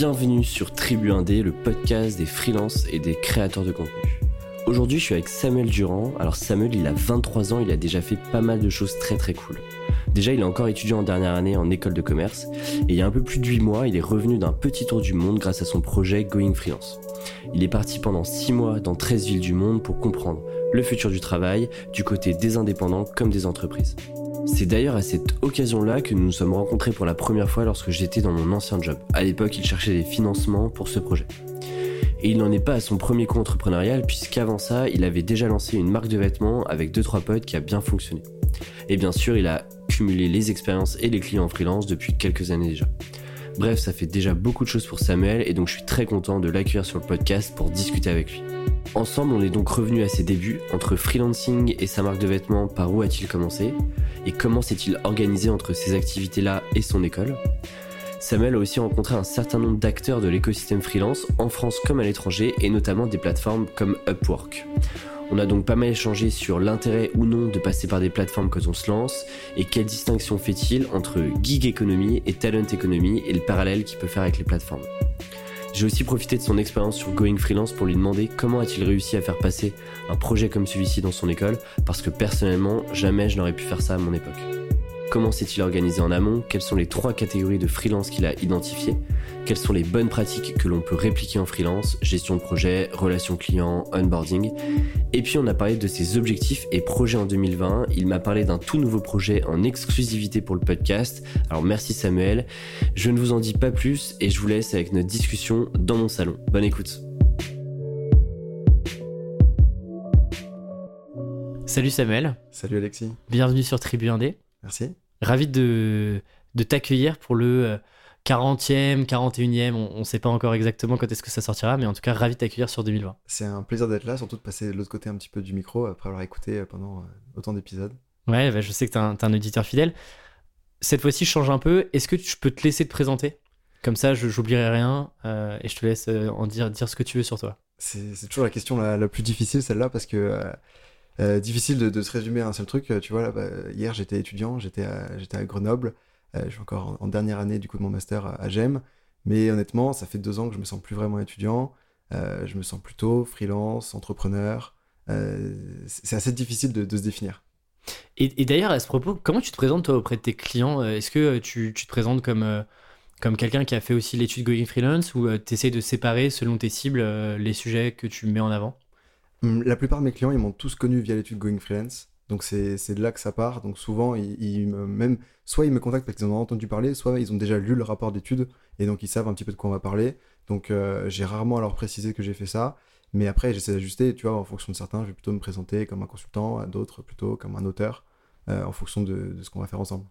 Bienvenue sur Tribu Indé, le podcast des freelances et des créateurs de contenu. Aujourd'hui, je suis avec Samuel Durand. Alors Samuel, il a 23 ans, il a déjà fait pas mal de choses très très cool. Déjà, il est encore étudiant en dernière année en école de commerce et il y a un peu plus de 8 mois, il est revenu d'un petit tour du monde grâce à son projet Going Freelance. Il est parti pendant 6 mois dans 13 villes du monde pour comprendre le futur du travail du côté des indépendants comme des entreprises. C'est d'ailleurs à cette occasion-là que nous nous sommes rencontrés pour la première fois lorsque j'étais dans mon ancien job. À l'époque, il cherchait des financements pour ce projet. Et il n'en est pas à son premier coup entrepreneurial puisqu'avant ça, il avait déjà lancé une marque de vêtements avec 2-3 potes qui a bien fonctionné. Et bien sûr, il a cumulé les expériences et les clients en freelance depuis quelques années déjà. Bref, ça fait déjà beaucoup de choses pour Samuel et donc je suis très content de l'accueillir sur le podcast pour discuter avec lui. Ensemble, on est donc revenu à ses débuts, entre freelancing et sa marque de vêtements, par où a-t-il commencé Et comment s'est-il organisé entre ces activités-là et son école Samuel a aussi rencontré un certain nombre d'acteurs de l'écosystème freelance, en France comme à l'étranger, et notamment des plateformes comme Upwork. On a donc pas mal échangé sur l'intérêt ou non de passer par des plateformes quand on se lance, et quelle distinction fait-il entre gig economy et talent economy, et le parallèle qu'il peut faire avec les plateformes. J'ai aussi profité de son expérience sur Going Freelance pour lui demander comment a-t-il réussi à faire passer un projet comme celui-ci dans son école, parce que personnellement, jamais je n'aurais pu faire ça à mon époque. Comment s'est-il organisé en amont? Quelles sont les trois catégories de freelance qu'il a identifiées? Quelles sont les bonnes pratiques que l'on peut répliquer en freelance? Gestion de projet, relations clients, onboarding. Et puis on a parlé de ses objectifs et projets en 2020. Il m'a parlé d'un tout nouveau projet en exclusivité pour le podcast. Alors merci Samuel. Je ne vous en dis pas plus et je vous laisse avec notre discussion dans mon salon. Bonne écoute. Salut Samuel. Salut Alexis. Bienvenue sur Tribu 1D. Merci. Ravi de, de t'accueillir pour le 40e, 41e. On ne sait pas encore exactement quand est-ce que ça sortira, mais en tout cas, ravi de t'accueillir sur 2020. C'est un plaisir d'être là, surtout de passer de l'autre côté un petit peu du micro après avoir écouté pendant autant d'épisodes. Ouais, bah, je sais que tu es, un auditeur fidèle. Cette fois-ci, je change un peu. Est-ce que je peux te laisser te présenter? Comme ça, je n'oublierai rien euh, et je te laisse euh, en dire, dire ce que tu veux sur toi. C'est toujours la question la, la plus difficile, celle-là, parce que. Euh, euh, difficile de, se résumer à un seul truc. Tu vois, là, bah, hier j'étais étudiant, j'étais à, Grenoble. Euh, je suis encore en, dernière année du coup de mon master à, GEM. Mais honnêtement, ça fait deux ans que je me sens plus vraiment étudiant. Euh, je me sens plutôt freelance, entrepreneur. Euh, c'est assez difficile de, se définir. Et, d'ailleurs, à ce propos, comment tu te présentes toi auprès de tes clients? Est-ce que tu, te présentes comme, comme quelqu'un qui a fait aussi l'étude Going Freelance ou tu essaies de séparer selon tes cibles les sujets que tu mets en avant? La plupart de mes clients, ils m'ont tous connu via l'étude Going Freelance. Donc c'est de là que ça part. Donc souvent, ils, ils me, même, soit ils me contactent parce qu'ils en ont entendu parler, soit ils ont déjà lu le rapport d'étude et donc ils savent un petit peu de quoi on va parler. Donc euh, j'ai rarement à leur préciser que j'ai fait ça. Mais après, j'essaie d'ajuster, tu vois, en fonction de certains, je vais plutôt me présenter comme un consultant, à d'autres plutôt comme un auteur, euh, en fonction de, de ce qu'on va faire ensemble.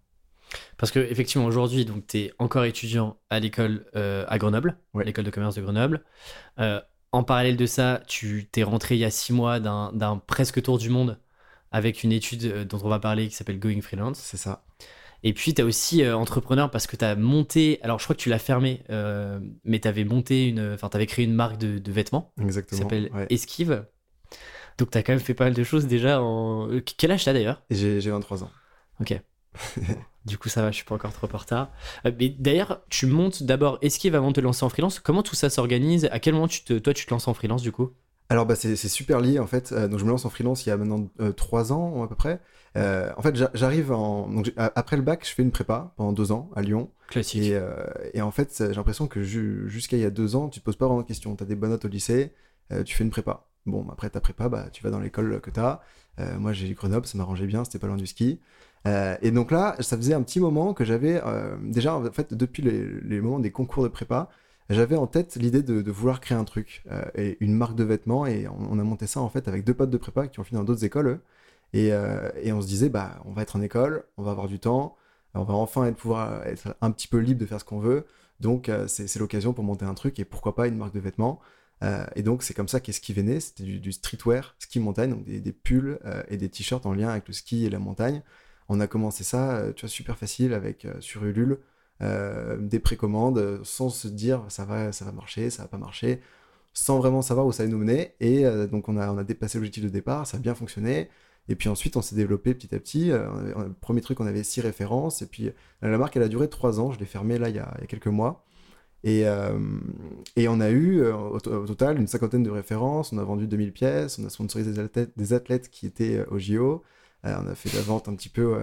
Parce que effectivement aujourd'hui, donc tu es encore étudiant à l'école euh, à Grenoble, ouais. l'école de commerce de Grenoble. En parallèle de ça, tu t'es rentré il y a six mois d'un presque tour du monde avec une étude euh, dont on va parler qui s'appelle Going Freelance. C'est ça. Et puis, tu as aussi euh, entrepreneur parce que tu as monté, alors je crois que tu l'as fermé, euh, mais tu avais monté une, enfin, tu avais créé une marque de, de vêtements Exactement. qui s'appelle ouais. Esquive. Donc, tu as quand même fait pas mal de choses déjà. En... Quel âge t'as d'ailleurs? J'ai 23 ans. Ok. du coup, ça va, je suis pas encore trop en retard. Euh, mais d'ailleurs, tu montes d'abord Esquive avant de te lancer en freelance? Comment tout ça s'organise? À quel moment tu te, toi, tu te lances en freelance du coup? Alors bah c'est super lié en fait. Euh, donc je me lance en freelance il y a maintenant euh, trois ans à peu près. Euh, en fait j'arrive en donc après le bac je fais une prépa pendant deux ans à Lyon. Classique. Et, et en fait j'ai l'impression que ju jusqu'à il y a deux ans tu te poses pas vraiment de questions. T'as des bonnes notes au lycée, tu fais une prépa. Bon après ta prépa bah tu vas dans l'école que t'as. Moi j'ai eu Grenoble, ça m'arrangeait bien, c'était pas loin du ski. Et donc là ça faisait un petit moment que j'avais déjà en fait depuis les, les moments des concours de prépa j'avais en tête l'idée de, vouloir créer un truc euh, et une marque de vêtements et on, a monté ça en fait avec deux potes de prépa qui ont fini dans d'autres écoles et, euh, on se disait bah on va être en école on va avoir du temps on va enfin être pouvoir être un petit peu libre de faire ce qu'on veut. Donc euh, c'est l'occasion pour monter un truc et pourquoi pas une marque de vêtements. Euh, et donc c'est comme ça qu'est ski venait c'était du, streetwear ski montagne donc des, pulls euh, et des t-shirts en lien avec le ski et la montagne on a commencé ça euh, tu vois super facile avec sur Ulule euh, des précommandes sans se dire ça va, ça va marcher, ça va pas marcher, sans vraiment savoir où ça allait nous mener. Et euh, donc on a, on a dépassé l'objectif de départ, ça a bien fonctionné. Et puis ensuite on s'est développé petit à petit. Euh, le premier truc on avait six références. Et puis la marque elle a duré trois ans, je l'ai fermée là il y, a, il y a quelques mois. Et, et on a eu au, total une cinquantaine de références, on a vendu 2000 pièces, on a sponsorisé des athlètes, des athlètes qui étaient au JO, on a fait de la vente un petit peu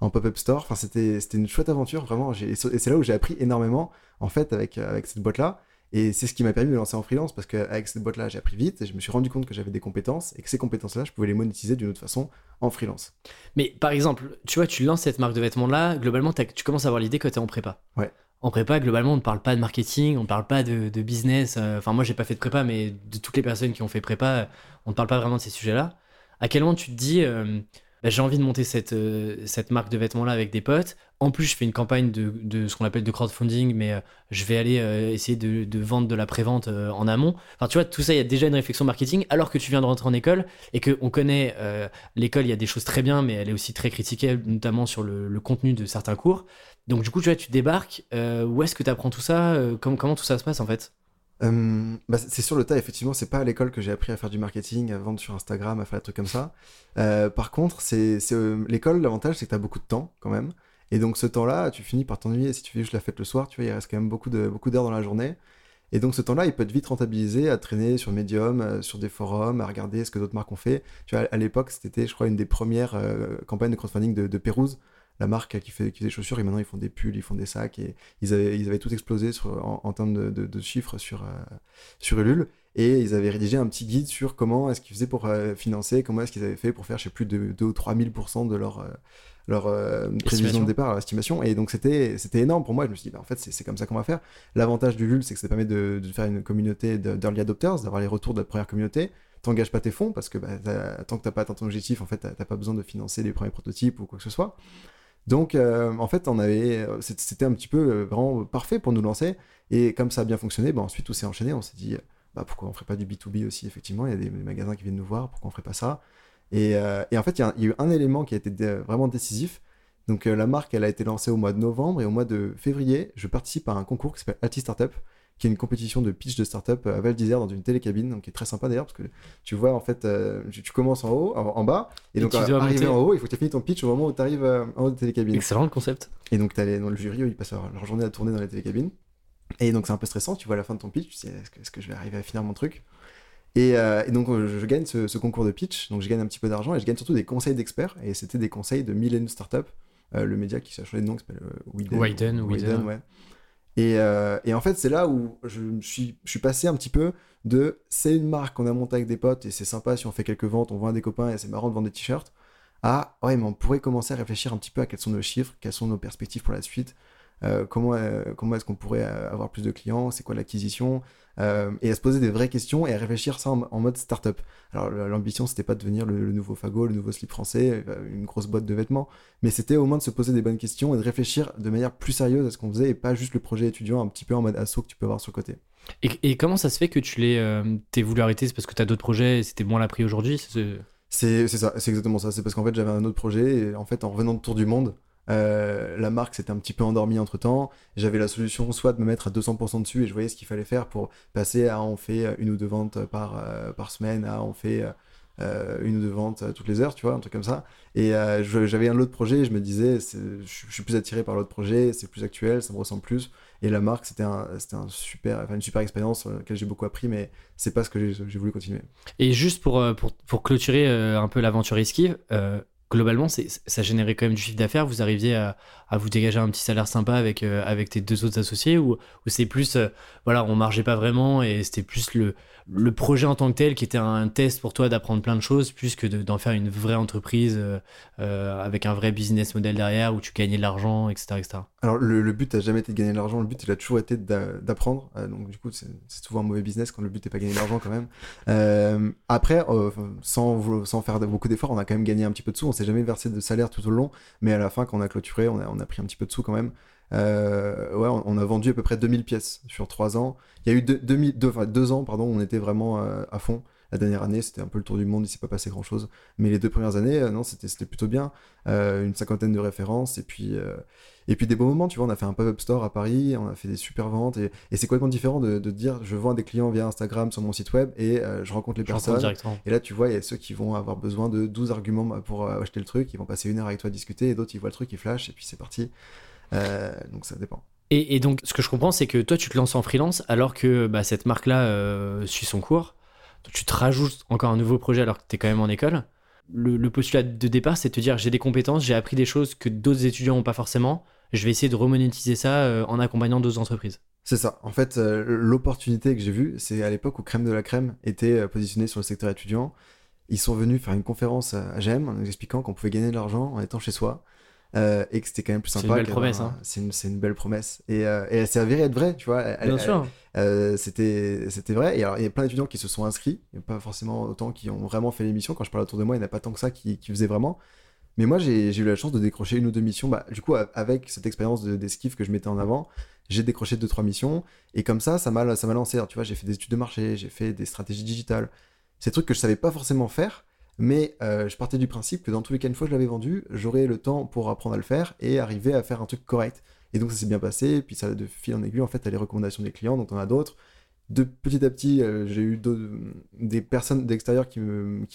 en pop-up store. Enfin, c'était une chouette aventure, vraiment. Et c'est là où j'ai appris énormément, en fait, avec, avec cette boîte-là. Et c'est ce qui m'a permis de me lancer en freelance parce qu'avec cette boîte-là, j'ai appris vite et je me suis rendu compte que j'avais des compétences et que ces compétences-là, je pouvais les monétiser d'une autre façon en freelance. Mais par exemple, tu vois, tu lances cette marque de vêtements-là, globalement, tu commences à avoir l'idée que tu es en prépa. Ouais. En prépa, globalement, on ne parle pas de marketing, on ne parle pas de, business. Euh, enfin, moi, j'ai pas fait de prépa, mais de toutes les personnes qui ont fait prépa, on ne parle pas vraiment de ces sujets-là. À quel moment tu te dis, euh, bah, j'ai envie de monter cette, euh, cette marque de vêtements-là avec des potes? En plus, je fais une campagne de, ce qu'on appelle de crowdfunding, mais euh, je vais aller essayer de, vendre de la prévente en amont. Enfin, tu vois, tout ça, il y a déjà une réflexion marketing, alors que tu viens de rentrer en école et qu'on connaît l'école, il y a des choses très bien, mais elle est aussi très critiquée, notamment sur le, le contenu de certains cours. Donc, du coup, tu vois, tu débarques. où est-ce que tu apprends tout ça? Comment, comment tout ça se passe en fait? Euh, bah, c'est sur le tas, effectivement, c'est pas à l'école que j'ai appris à faire du marketing, à vendre sur Instagram, à faire des trucs comme ça. Euh, par contre, c'est euh, l'école, l'avantage, c'est que tu as beaucoup de temps quand même. Et donc ce temps-là, tu finis par t'ennuyer si tu fais juste la fête le soir, tu vois, il reste quand même beaucoup d'heures beaucoup dans la journée. Et donc ce temps-là, il peut être vite rentabilisé à traîner sur Medium, sur des forums, à regarder ce que d'autres marques ont fait. Tu vois, à l'époque, c'était, je crois, une des premières campagnes de crowdfunding de, de Pérouse la marque qui fait, qui des chaussures et maintenant ils font des pulls, ils font des sacs et ils avaient, ils avaient tout explosé sur, en, termes de, chiffres sur, euh, sur Ulule et ils avaient rédigé un petit guide sur comment est-ce qu'ils faisaient pour euh, financer, comment est-ce qu'ils avaient fait pour faire, je sais plus, de 2 ou 3 000 de leur, euh, leur prévision de départ, leur estimation. Et donc c'était énorme pour moi. Je me suis dit, bah, en fait, c'est comme ça qu'on va faire. L'avantage du LUL, c'est que ça permet de, faire une communauté d'early adopters, d'avoir les retours de la première communauté t'engages pas tes fonds parce que bah, tant que t'as pas atteint ton objectif, en fait, t'as pas besoin de financer les premiers prototypes ou quoi que ce soit. Donc, euh, en fait, on avait, euh, c'était un petit peu euh, vraiment parfait pour nous lancer. Et comme ça a bien fonctionné, bah, ensuite tout s'est enchaîné. On s'est dit, bah, pourquoi on ferait pas du B2B aussi Effectivement, il y a des magasins qui viennent nous voir, pourquoi on ferait pas ça? Et, en fait, il y, a eu un élément qui a été vraiment décisif. Donc, la marque, elle a été lancée au mois de novembre et au mois de février, je participe à un concours qui s'appelle Alti Startup qui est une compétition de pitch de startup à Val d'Isère dans une télécabine, donc qui est très sympa d'ailleurs, parce que tu vois, en fait, euh, tu, commences en haut, en, bas, et, donc tu dois arriver en haut, il faut que tu finisses ton pitch au moment où tu arrives euh, en haut de télécabine. Excellent le concept. Et donc, tu as dans le jury ils passent leur, journée à tourner dans les télécabines. Et donc, c'est un peu stressant, tu vois à la fin de ton pitch, tu sais, est-ce que, je vais arriver à finir mon truc? Et, euh, donc, je, gagne ce, concours de pitch, donc je gagne un petit peu d'argent, et je gagne surtout des conseils d'experts, et c'était des conseils de Millennium Startup, le média qui a changé de nom, qui s'appelle Widen. Widen, ouais. Euh, et, en fait, c'est là où je, suis, passé un petit peu de c'est une marque qu'on a montée avec des potes et c'est sympa si on fait quelques ventes, on voit des copains et c'est marrant de vendre des t-shirts, à ouais, mais on pourrait commencer à réfléchir un petit peu à quels sont nos chiffres, quelles sont nos perspectives pour la suite, euh, euh, comment est-ce qu'on pourrait avoir plus de clients, c'est quoi l'acquisition, euh, et à se poser des vraies questions et à réfléchir ça en, mode startup. Alors l'ambition c'était pas de devenir le, nouveau Fago, le nouveau slip français, euh, une grosse boîte de vêtements, mais c'était au moins de se poser des bonnes questions et de réfléchir de manière plus sérieuse à ce qu'on faisait et pas juste le projet étudiant un petit peu en mode assaut que tu peux avoir sur le côté. Et, comment ça se fait que tu l'aies euh, voulu arrêter? C'est parce que tu as d'autres projets et c'était moins la prix aujourd'hui c'est ça, c'est exactement ça. C'est parce qu'en fait j'avais un autre projet et en fait en revenant de tour du monde, euh, la marque s'était un petit peu endormie entre temps. J'avais la solution soit de me mettre à 200% dessus et je voyais ce qu'il fallait faire pour passer à on fait une ou deux ventes par, euh, semaine, à on fait euh, une ou deux ventes toutes les heures, tu vois, un truc comme ça. Et j'avais un autre projet et je me disais, je suis plus attiré par l'autre projet, c'est plus actuel, ça me ressemble plus. Et la marque, c'était un, super, une super expérience sur laquelle j'ai beaucoup appris, mais c'est pas ce que j'ai voulu continuer. Et juste pour, pour, pour clôturer un peu l'aventure esquive, globalement, ça générait quand même du chiffre d'affaires. Vous arriviez à, vous dégager un petit salaire sympa avec, euh, avec tes deux autres associés ou, c'est plus, euh, voilà, on margeait pas vraiment et c'était plus le, le projet en tant que tel qui était un test pour toi d'apprendre plein de choses plus que d'en faire une vraie entreprise euh, avec un vrai business model derrière où tu gagnais de l'argent, etc.. Alors, le, but n'a jamais été de gagner de l'argent, le but il a toujours été d'apprendre. donc, du coup, c'est souvent un mauvais business quand le but n'est pas gagner de l'argent quand même. après, sans, faire beaucoup d'efforts, on a quand même gagné un petit peu de sous s'est jamais versé de salaire tout au long, mais à la fin, quand on a clôturé, on a, on a pris un petit peu de sous quand même. Euh, ouais, on, a vendu à peu près 2000 pièces sur 3 ans. Il y a eu 2 ans, pardon, on était vraiment euh, à fond. La dernière année, c'était un peu le tour du monde, il s'est pas passé grand chose. Mais les deux premières années, euh, non, c'était plutôt bien. une cinquantaine de références, et puis, et puis des beaux moments, tu vois, on a fait un pop-up store à Paris, on a fait des super ventes, et, c'est complètement différent de, dire je vends à des clients via Instagram sur mon site web et euh, je rencontre les personnes. Et là, tu vois, il y a ceux qui vont avoir besoin de 12 arguments pour euh, acheter le truc, ils vont passer une heure avec toi à discuter, et d'autres, ils voient le truc, ils flashent, et puis c'est parti. Euh, donc ça dépend. Et, et donc, ce que je comprends, c'est que toi, tu te lances en freelance alors que bah, cette marque-là euh, suit son cours. Tu te rajoutes encore un nouveau projet alors que tu es quand même en école. Le, le postulat de départ, c'est de te dire j'ai des compétences, j'ai appris des choses que d'autres étudiants n'ont pas forcément. Je vais essayer de remonétiser ça euh, en accompagnant d'autres entreprises. C'est ça. En fait, euh, l'opportunité que j'ai vue, c'est à l'époque où Crème de la Crème était euh, positionné sur le secteur étudiant. Ils sont venus faire une conférence à GEM en nous expliquant qu'on pouvait gagner de l'argent en étant chez soi. Euh, et que c'était quand même plus C'est sympa. une belle promesse, hein. C'est une, c'est une belle promesse. Et, euh, et elle s'est avérée être vraie, tu vois. Elle- Bien elle- sûr. euh, c'était c'était vrai. Et alors, il y a plein d'étudiants qui se sont inscrits. Il n'y a pas forcément autant qui ont vraiment fait l'émission. Quand je parle autour de moi, il n'y en a pas tant que ça qui, qui faisaient vraiment. Mais moi, j'ai eu la chance de décrocher une ou deux missions. Bah, du coup, avec cette expérience de- d'esquive que je mettais en avant, j'ai décroché deux, trois missions. Et comme ça, ça m'a ça m'a lancé. Alors, tu vois, j'ai fait des études de marché, j'ai fait des stratégies digitales. C'est des trucs que je savais pas forcément faire. Mais euh, je partais du principe que dans tous les cas, une fois que je l'avais vendu, j'aurais le temps pour apprendre à le faire et arriver à faire un truc correct. Et donc ça s'est bien passé, puis ça de fil en aiguille, en fait, à les recommandations des clients, dont on a d'autres. De petit à petit, euh, j'ai eu des personnes d'extérieur qui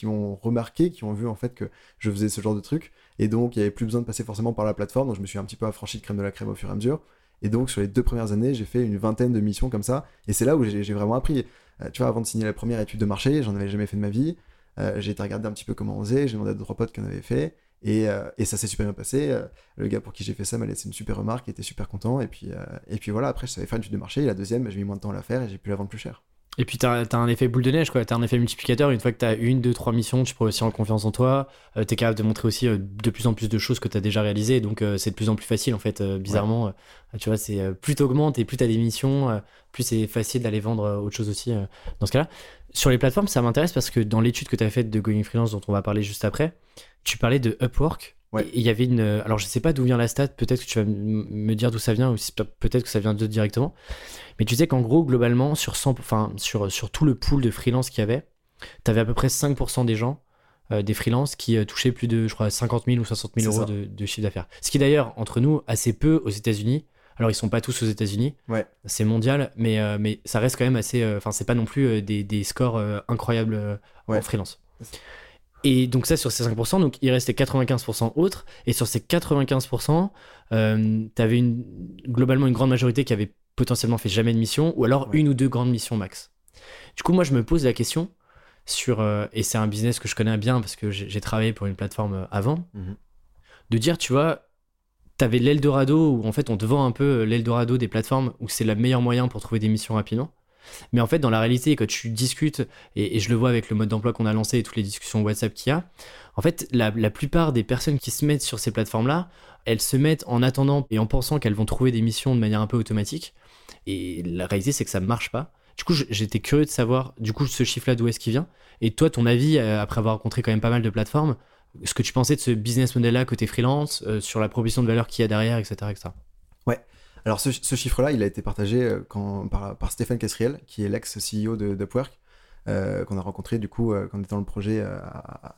m'ont remarqué, qui ont vu en fait que je faisais ce genre de truc, et donc il n'y avait plus besoin de passer forcément par la plateforme, donc je me suis un petit peu affranchi de crème de la crème au fur et à mesure. Et donc sur les deux premières années, j'ai fait une vingtaine de missions comme ça, et c'est là où j'ai j'ai vraiment appris. Euh, tu vois, avant de signer la première étude de marché, j'en avais jamais fait de ma vie. Euh, j'ai été regarder un petit peu comment on faisait, j'ai demandé à deux trois potes qui en avaient fait, et, euh, et ça s'est super bien passé. Euh, le gars pour qui j'ai fait ça m'a laissé une super remarque, il était super content, et puis, euh, et puis voilà, après je savais faire une étude de marché, et la deuxième, j'ai mis moins de temps à la faire, et j'ai pu la vendre plus cher. Et puis, tu as, un effet boule de neige. Tu as un effet multiplicateur. Une fois que tu as une, deux, trois missions, tu prends aussi en confiance en toi. tu es capable de montrer aussi de plus en plus de choses que tu as déjà réalisées. Donc, c'est de plus en plus facile, en fait. bizarrement, tu vois, c'est plus t'augmentes et plus tu as des missions, plus c'est facile d'aller vendre autre chose aussi dans ce cas-là. Sur les plateformes, ça m'intéresse parce que dans l'étude que tu as faite de Going Freelance, dont on va parler juste après, tu parlais de Upwork. Ouais. Il y avait une. euh, Alors, je sais pas d'où vient la stat, peut-être que tu vas me dire d'où ça vient, ou si- peut-être que ça vient d'eux directement. Mais tu sais qu'en gros, globalement, sur, 100, enfin, sur, sur tout le pool de freelance qu'il y avait, tu avais à peu près 5% des gens, euh, des freelances, qui euh, touchaient plus de, je crois, 50 000 ou 60 000 C'est euros de, de chiffre d'affaires. Ce qui est d'ailleurs, entre nous, assez peu aux États-Unis. Alors, ils sont pas tous aux États-Unis, Ouais. c'est mondial, mais, euh, mais ça reste quand même assez. euh, Enfin, c'est pas non plus euh, des, des scores incroyables Ouais. en freelance. Et donc, ça, sur ces 5%, donc il restait 95% autres. Et sur ces 95%, euh, tu avais une, globalement une grande majorité qui avait potentiellement fait jamais de mission, ou alors Ouais. une ou deux grandes missions max. Du coup, moi, je me pose la question sur, euh, et c'est un business que je connais bien parce que j'ai travaillé pour une plateforme avant, Mhm. de dire, tu vois, t'avais l'Eldorado où en fait on te vend un peu euh, l'Eldorado des plateformes où c'est le meilleur moyen pour trouver des missions rapidement. Mais en fait, dans la réalité, quand tu discutes, et, je le vois avec le mode d'emploi qu'on a lancé et toutes les discussions WhatsApp qu'il y a, en fait, la, la plupart des personnes qui se mettent sur ces plateformes-là, elles se mettent en attendant et en pensant qu'elles vont trouver des missions de manière un peu automatique. Et la réalité, c'est que ça ne marche pas. Du coup, j'étais curieux de savoir, du coup, ce chiffre-là, d'où est-ce qu'il vient? Et toi, ton avis, euh, après avoir rencontré quand même pas mal de plateformes, ce que tu pensais de ce business model-là côté freelance, euh, sur la proposition de valeur qu'il y a derrière, etc. etc. Alors ce, chiffre-là, il a été partagé euh, par, Stéphane Casriel, qui est l'ex-CEO d'Upwork, euh, qu'on a rencontré du coup euh, quand on dans le projet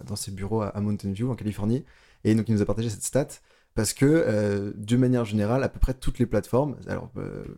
dans ses bureaux à, Mountain View en Californie. Et donc il nous a partagé cette stat parce que euh, d'une manière générale, à peu près toutes les plateformes, alors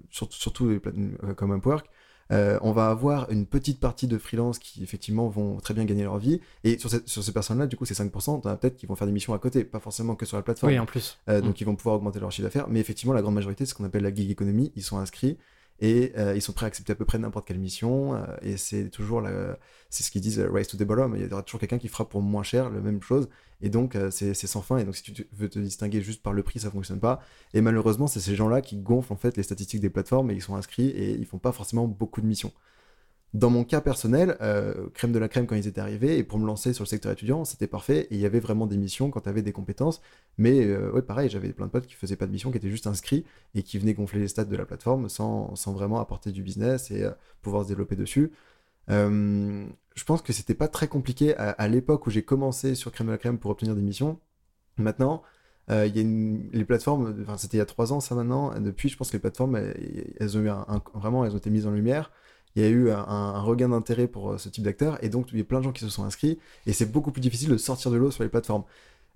surtout, surtout les plateformes comme Upwork, euh, on va avoir une petite partie de freelance qui effectivement vont très bien gagner leur vie. Et sur, cette- sur ces personnes-là, du coup, ces 5%, t'en as peut-être qui vont faire des missions à côté, pas forcément que sur la plateforme. Oui, en plus. Euh, donc ils vont pouvoir augmenter leur chiffre d'affaires. Mais effectivement, la grande majorité, c'est ce qu'on appelle la gig economy. Ils sont inscrits et euh, ils sont prêts à accepter à peu près n'importe quelle mission. euh, et c'est toujours la... c'est ce qu'ils disent euh, race to the bottom. Il y aura toujours quelqu'un qui fera pour moins cher la même chose. Et donc c'est sans fin. Et donc si tu veux te distinguer juste par le prix, ça fonctionne pas. Et malheureusement, c'est ces gens-là qui gonflent en fait les statistiques des plateformes et ils sont inscrits et ils font pas forcément beaucoup de missions. Dans mon cas personnel, euh, crème de la crème quand ils étaient arrivés, et pour me lancer sur le secteur étudiant, c'était parfait, et il y avait vraiment des missions quand tu avais des compétences, mais euh, ouais, pareil, j'avais plein de potes qui faisaient pas de missions, qui étaient juste inscrits, et qui venaient gonfler les stats de la plateforme sans, sans vraiment apporter du business et euh, pouvoir se développer dessus. Euh, je pense que c'était pas très compliqué à, l'époque où j'ai commencé sur crème de la crème pour obtenir des missions. Maintenant, euh, y a les plateformes, enfin c'était il y a trois ans ça maintenant, depuis je pense que les plateformes, elles, ont vraiment, elles ont été mises en lumière, il y a eu un, regain d'intérêt pour euh, ce type d'acteurs, et donc il y a plein de gens qui se sont inscrits, et c'est beaucoup plus difficile de sortir de l'eau sur les plateformes.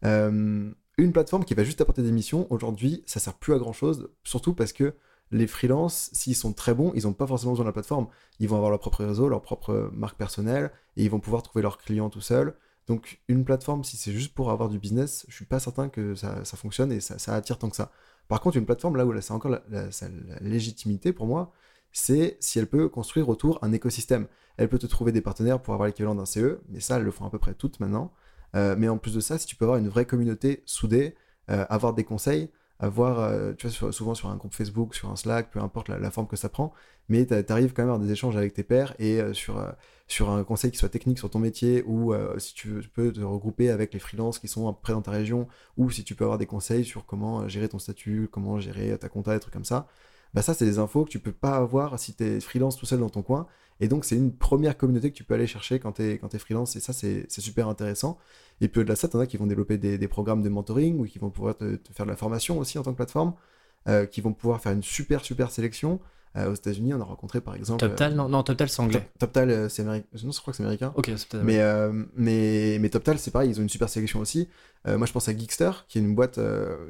Euh, une plateforme qui va juste apporter des missions, aujourd'hui, ça sert plus à grand chose, surtout parce que les freelances, s'ils sont très bons, ils n'ont pas forcément besoin de la plateforme. Ils vont avoir leur propre réseau, leur propre marque personnelle, et ils vont pouvoir trouver leurs clients tout seuls. Donc une plateforme, si c'est juste pour avoir du business, je suis pas certain que ça, ça fonctionne et ça, attire tant que ça. Par contre, une plateforme, là où c'est encore la légitimité pour moi, c'est si elle peut construire autour un écosystème. Elle peut te trouver des partenaires pour avoir l'équivalent d'un CE, mais ça, elles le font à peu près toutes maintenant. Euh, mais en plus de ça, si tu peux avoir une vraie communauté soudée, euh, avoir des conseils, avoir, euh, tu vois, souvent sur un groupe Facebook, sur un Slack, peu importe la, forme que ça prend, mais tu arrives quand même à avoir des échanges avec tes pairs et sur, un conseil qui soit technique sur ton métier ou si tu peux te regrouper avec les freelances qui sont près dans ta région ou si tu peux avoir des conseils sur comment gérer ton statut, comment gérer ta compta, des trucs comme ça. Bah ça, c'est des infos que tu peux pas avoir si tu es freelance tout seul dans ton coin. Et donc, c'est une première communauté que tu peux aller chercher quand tu es, quand es freelance. Et ça, c'est c'est super intéressant. Et puis au-delà de ça, tu en as qui vont développer des, des programmes de mentoring ou qui vont pouvoir te, te faire de la formation aussi en tant que plateforme, euh, qui vont pouvoir faire une super, super sélection. Euh, aux États-Unis, on a rencontré par exemple. TopTal, euh, non, non, TopTal, c'est anglais. Top- TopTal, c'est américain. Non, je crois que c'est américain. Ok, c'est peut-être. Mais, mais, mais TopTal, c'est pareil, ils ont une super sélection aussi. Moi, je pense à Geekster, qui est une boîte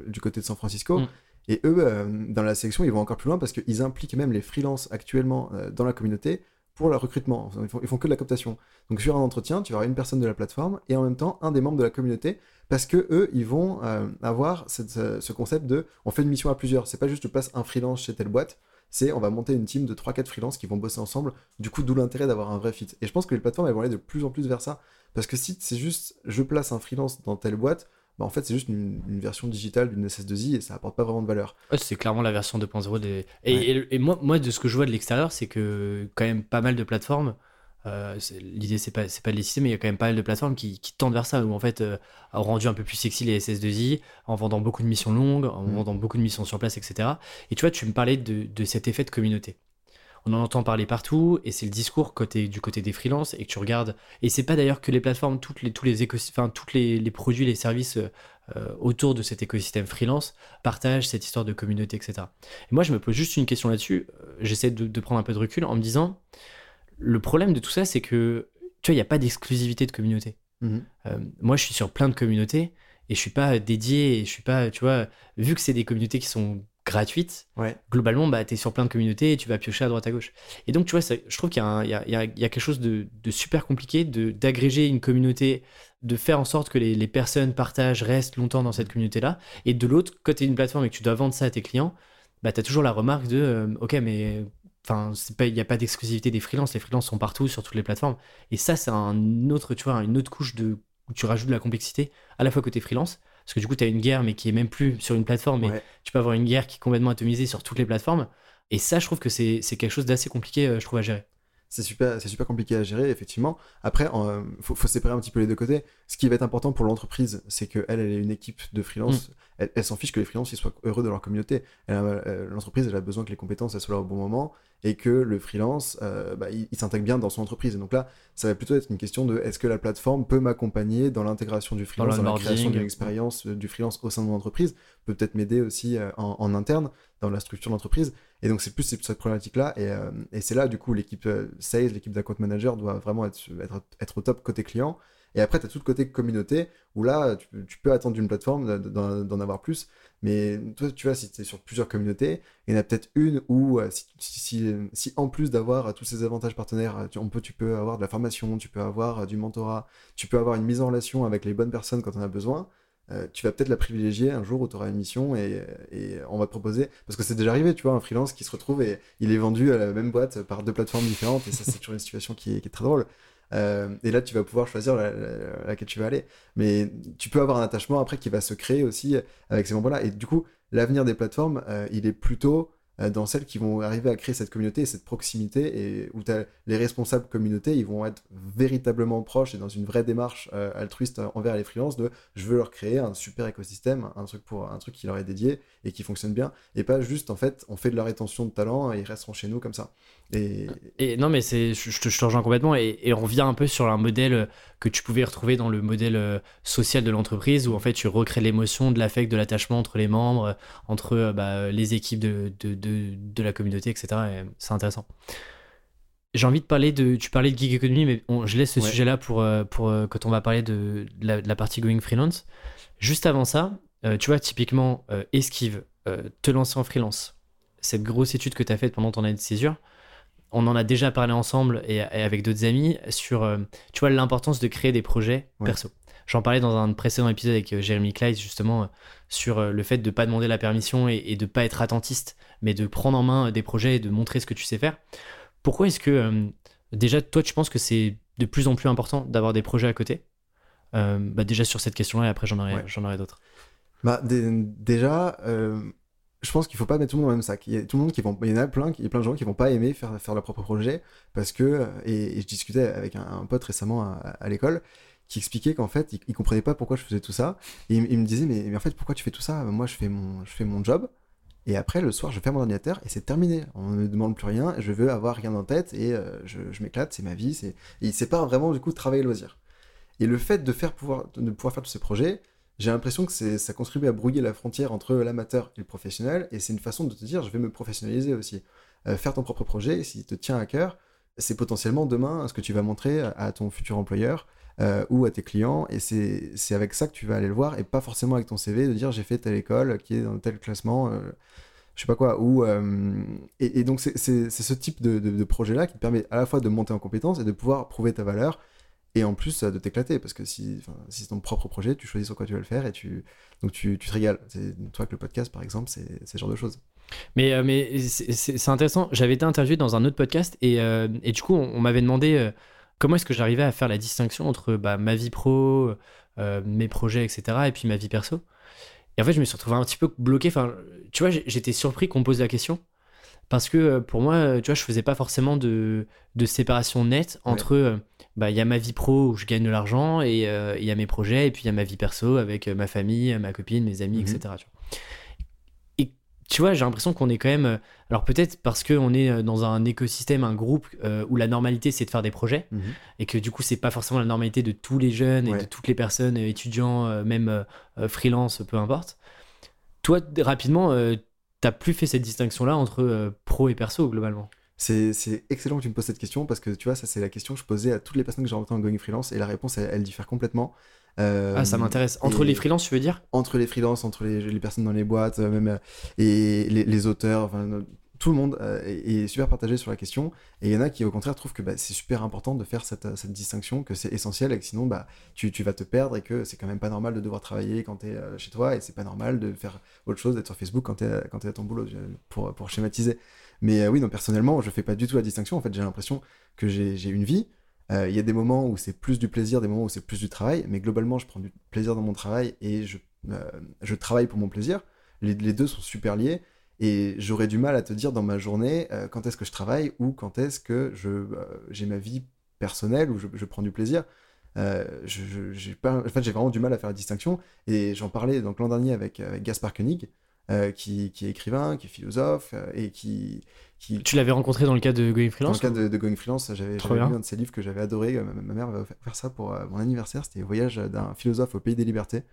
du côté de San Francisco. Mm. Et eux, euh, dans la sélection, ils vont encore plus loin parce qu'ils impliquent même les freelances actuellement euh, dans la communauté pour leur recrutement. Ils font, font que de la cooptation. Donc, sur un entretien, tu vas avoir une personne de la plateforme et en même temps un des membres de la communauté parce que eux, ils vont euh, avoir ce concept de on fait une mission à plusieurs. C'est pas juste je place un freelance chez telle boîte, c'est on va monter une team de 3-4 freelances qui vont bosser ensemble. Du coup, d'où l'intérêt d'avoir un vrai fit. Et je pense que les plateformes, elles vont aller de plus en plus vers ça. Parce que si c'est juste je place un freelance dans telle boîte, bah en fait, c'est juste une, une version digitale d'une SS2I et ça apporte pas vraiment de valeur. Ouais, c'est clairement la version 2.0 des. Et, Ouais. et- et moi, moi, de ce que je vois de l'extérieur, c'est que quand même pas mal de plateformes. euh, L'idée, c'est pas, de les citer, mais il y a quand même pas mal de plateformes qui, qui tendent vers ça, où en fait, euh, ont rendu un peu plus sexy les SS2I, en vendant beaucoup de missions longues, en Mm. vendant beaucoup de missions sur place, etc. Et tu vois, tu me parlais de, de cet effet de communauté. On en entend parler partout, et c'est le discours côté, du côté des freelances, et que tu regardes. Et c'est pas d'ailleurs que les plateformes, toutes les, tous les enfin, toutes les, les produits, les services euh, euh, autour de cet écosystème freelance partagent cette histoire de communauté, etc. Et moi, je me pose juste une question là-dessus. Euh, J'essaie de, de prendre un peu de recul en me disant le problème de tout ça, c'est que tu vois, il n'y a pas d'exclusivité de communauté. Mhm. Euh, moi, je suis sur plein de communautés et je suis pas dédié, et je suis pas, tu vois, vu que c'est des communautés qui sont gratuites, Ouais. globalement, bah, tu es sur plein de communautés et tu vas piocher à droite à gauche. Et donc, tu vois, ça- je trouve qu'il y, a y y y quelque chose de, de super compliqué de- d'agréger une communauté, de faire en sorte que les, les personnes partagent, restent longtemps dans cette communauté-là. Et de l'autre, quand tu une plateforme et que tu dois vendre ça à tes clients, bah, tu as toujours la remarque de euh, Ok, mais enfin, il n'y a pas d'exclusivité des freelances, les freelances sont partout sur toutes les plateformes. Et ça, c'est un autre, tu vois, une autre couche de, où tu rajoutes de la complexité, à la fois côté freelance, parce que du coup, tu as une guerre, mais qui est même plus sur une plateforme, mais Ouais. tu peux avoir une guerre qui est complètement atomisée sur toutes les plateformes. Et ça, je trouve que c'est quelque chose d'assez compliqué, euh, je trouve, à gérer. C'est super, compliqué à gérer, effectivement. Après, il faut, faut séparer un petit peu les deux côtés. Ce qui va être important pour l'entreprise, c'est qu'elle, elle est une équipe de freelance. Elle, elle s'en fiche que les freelances ils soient heureux de leur communauté. Elle euh, L'entreprise, elle a besoin que les compétences elles soient là au bon moment et que le freelance, euh, bah, il, il s'intègre bien dans son entreprise. Et donc là, ça va plutôt être une question de est-ce que la plateforme peut m'accompagner dans l'intégration du freelance, dans, la création d'une expérience euh, du freelance au sein de mon entreprise, peut peut-être m'aider aussi euh, en, en interne dans la structure de l'entreprise. Et donc, c'est plus cette problématique-là. Et, euh, et c'est là, du coup, l'équipe sales, l'équipe d'account manager doit vraiment être, être, être au top côté client. Et après, tu as tout le côté communauté où là, tu, peux- attendre d'une plateforme de- d'en avoir plus. Mais toi, tu vois, si tu es sur plusieurs communautés, il y en a peut-être une où, euh, si, en plus d'avoir euh, tous ces avantages partenaires, euh, tu, on peut, tu peux avoir de la formation, tu peux avoir du mentorat, tu peux avoir une mise en relation avec les bonnes personnes quand on a besoin, tu vas peut-être la privilégier un jour où tu auras une mission et, on va te proposer. Parce que c'est déjà arrivé, tu vois, un freelance qui se retrouve et il est vendu à la même boîte par deux plateformes différentes et ça, c'est toujours une situation qui est très drôle. Euh, et là, tu vas pouvoir choisir la, la- laquelle tu vas aller. Mais tu peux avoir un attachement après qui va se créer aussi avec ces membres-là. Et du coup, l'avenir des plateformes, euh, il est plutôt euh, dans celles qui vont arriver à créer cette communauté et cette proximité et où les responsables communauté, ils vont être véritablement proches et dans une vraie démarche euh, altruiste envers les freelances de je veux leur créer un super écosystème, un truc pour un truc qui leur est dédié et qui fonctionne bien et pas juste en fait on fait de la rétention de talent et ils resteront chez nous comme ça. Et Et non, mais c'est, je, te, je te rejoins complètement. Et, et on revient un peu sur un modèle euh, que tu pouvais retrouver dans le modèle euh, social de l'entreprise, où en fait tu recrées l'émotion, de l'affect, de l'attachement entre les membres, euh, entre bah, les équipes de, de, de, de la communauté, etc. Et c'est intéressant. J'ai envie de parler de. Tu parlais de gig economy, mais on- je laisse ce Ouais. sujet-là pour, pour quand on va parler de, la, la partie going freelance. Juste avant ça, tu vois, typiquement, esquive, te lancer en freelance, cette grosse étude que tu as faite pendant ton année de césure, on en a déjà parlé ensemble et, et avec d'autres amis sur, euh, tu vois, l'importance de créer des projets Ouais. perso. J'en parlais dans un précédent épisode avec Jérémy Kleiss, justement, sur le fait de ne pas demander la permission et, de ne pas être attentiste, mais de prendre en main des projets et de montrer ce que tu sais faire. Pourquoi est-ce que, déjà, toi, tu penses que c'est de plus en plus important d'avoir des projets à côté? Bah, Déjà sur cette question-là, et après, j'en aurai, j'en aurai d'autres. Bah, déjà, je pense qu'il faut pas mettre tout le monde dans le même sac. Il y a tout le monde qui vont, il y en a plein, il y a plein de gens qui vont pas aimer faire leur propre projet parce que euh, et, je discutais avec un, pote récemment à, l'école qui expliquait qu'en fait il, comprenait pas pourquoi je faisais tout ça et il, me disait mais, en fait pourquoi tu fais tout ça? Moi je fais mon je fais mon job et après le soir je ferme mon ordinateur et c'est terminé. On ne me demande plus rien, je veux avoir rien en tête et euh, je, m'éclate, c'est ma vie, c'est c'est pas vraiment du coup travail et loisir. Et le fait de faire pouvoir de pouvoir faire tous ces projets j'ai l'impression que ça contribue à brouiller la frontière entre l'amateur et le professionnel, et c'est une façon de te dire, je vais me professionnaliser aussi. Euh, faire ton propre projet, s'il te tient à cœur, c'est potentiellement demain ce que tu vas montrer à ton futur employeur euh, ou à tes clients, et c'est avec ça que tu vas aller le voir, et pas forcément avec ton CV, de dire j'ai fait telle école qui est dans tel classement, euh, je sais pas quoi. Ou, et, donc c'est ce type de, de projet-là qui te permet à la fois de monter en compétence et de pouvoir prouver ta valeur et en plus de t'éclater parce que si, c'est ton propre projet, tu choisis sur quoi tu veux le faire et tu donc tu, tu te régales. C'est toi que le podcast par exemple, c'est ce genre de choses. Mais, euh, mais c'est intéressant. J'avais été interviewé dans un autre podcast et, euh, et du coup on, m'avait demandé euh, comment est-ce que j'arrivais à faire la distinction entre bah, ma vie pro, mes projets, etc. et puis ma vie perso. Et en fait je me suis retrouvé un petit peu bloqué. Enfin, tu vois, j'étais surpris qu'on pose la question parce que pour moi, tu vois, je faisais pas forcément de, de séparation nette entre bah, y a ma vie pro où je gagne de l'argent et euh, il y a mes projets et puis il y a ma vie perso avec euh, ma famille, ma copine, mes amis, etc. Mhm. Tu vois. Et tu vois, j'ai l'impression qu'on est quand même. Euh, alors peut-être parce qu'on est dans un écosystème, un groupe où la normalité c'est de faire des projets mhm. et que du coup c'est pas forcément la normalité de tous les jeunes et de toutes les personnes, étudiants, même freelance, peu importe. Toi, rapidement, t'as plus fait cette distinction là entre pro et perso globalement. C'est excellent que tu me poses cette question parce que tu vois, ça c'est la question que je posais à toutes les personnes que j'ai rencontrées en Going Freelance et la réponse elle, diffère complètement. Euh, ah, ça m'intéresse. Entre les freelances, tu veux dire? Entre les freelances, entre les, les, personnes dans les boîtes, euh, même euh, et les, les auteurs, enfin, tout le monde est, super partagé sur la question. Et il y en a qui, au contraire, trouvent que bah, c'est super important de faire cette, distinction, que c'est essentiel et que sinon, bah, tu, vas te perdre et que c'est quand même pas normal de devoir travailler quand tu es chez toi et c'est pas normal de faire autre chose, d'être sur Facebook quand tu es, es à ton boulot, pour, pour schématiser. Mais euh, oui, non, personnellement, je fais pas du tout la distinction. En fait, j'ai l'impression que j'ai une vie. Euh, il y a des moments où c'est plus du plaisir, des moments où c'est plus du travail, mais globalement, je prends du plaisir dans mon travail et je, euh, travaille pour mon plaisir. Les, deux sont super liés et j'aurais du mal à te dire dans ma journée quand est-ce que je travaille ou quand est-ce que j'ai ma vie personnelle où je, je prends du plaisir. j'ai pas, en fait, j'ai vraiment du mal à faire la distinction et j'en parlais donc l'an dernier avec, avec Gaspard Koenig euh, qui, qui, est écrivain, qui est philosophe, euh, et qui, qui... Tu l'avais rencontré dans le cadre de Going Freelance Dans le cadre de, Going Freelance, j'avais lu un de ses livres que j'avais adoré. Ma, mère mère va faire ça pour euh, mon anniversaire, c'était Voyage d'un philosophe au pays des libertés.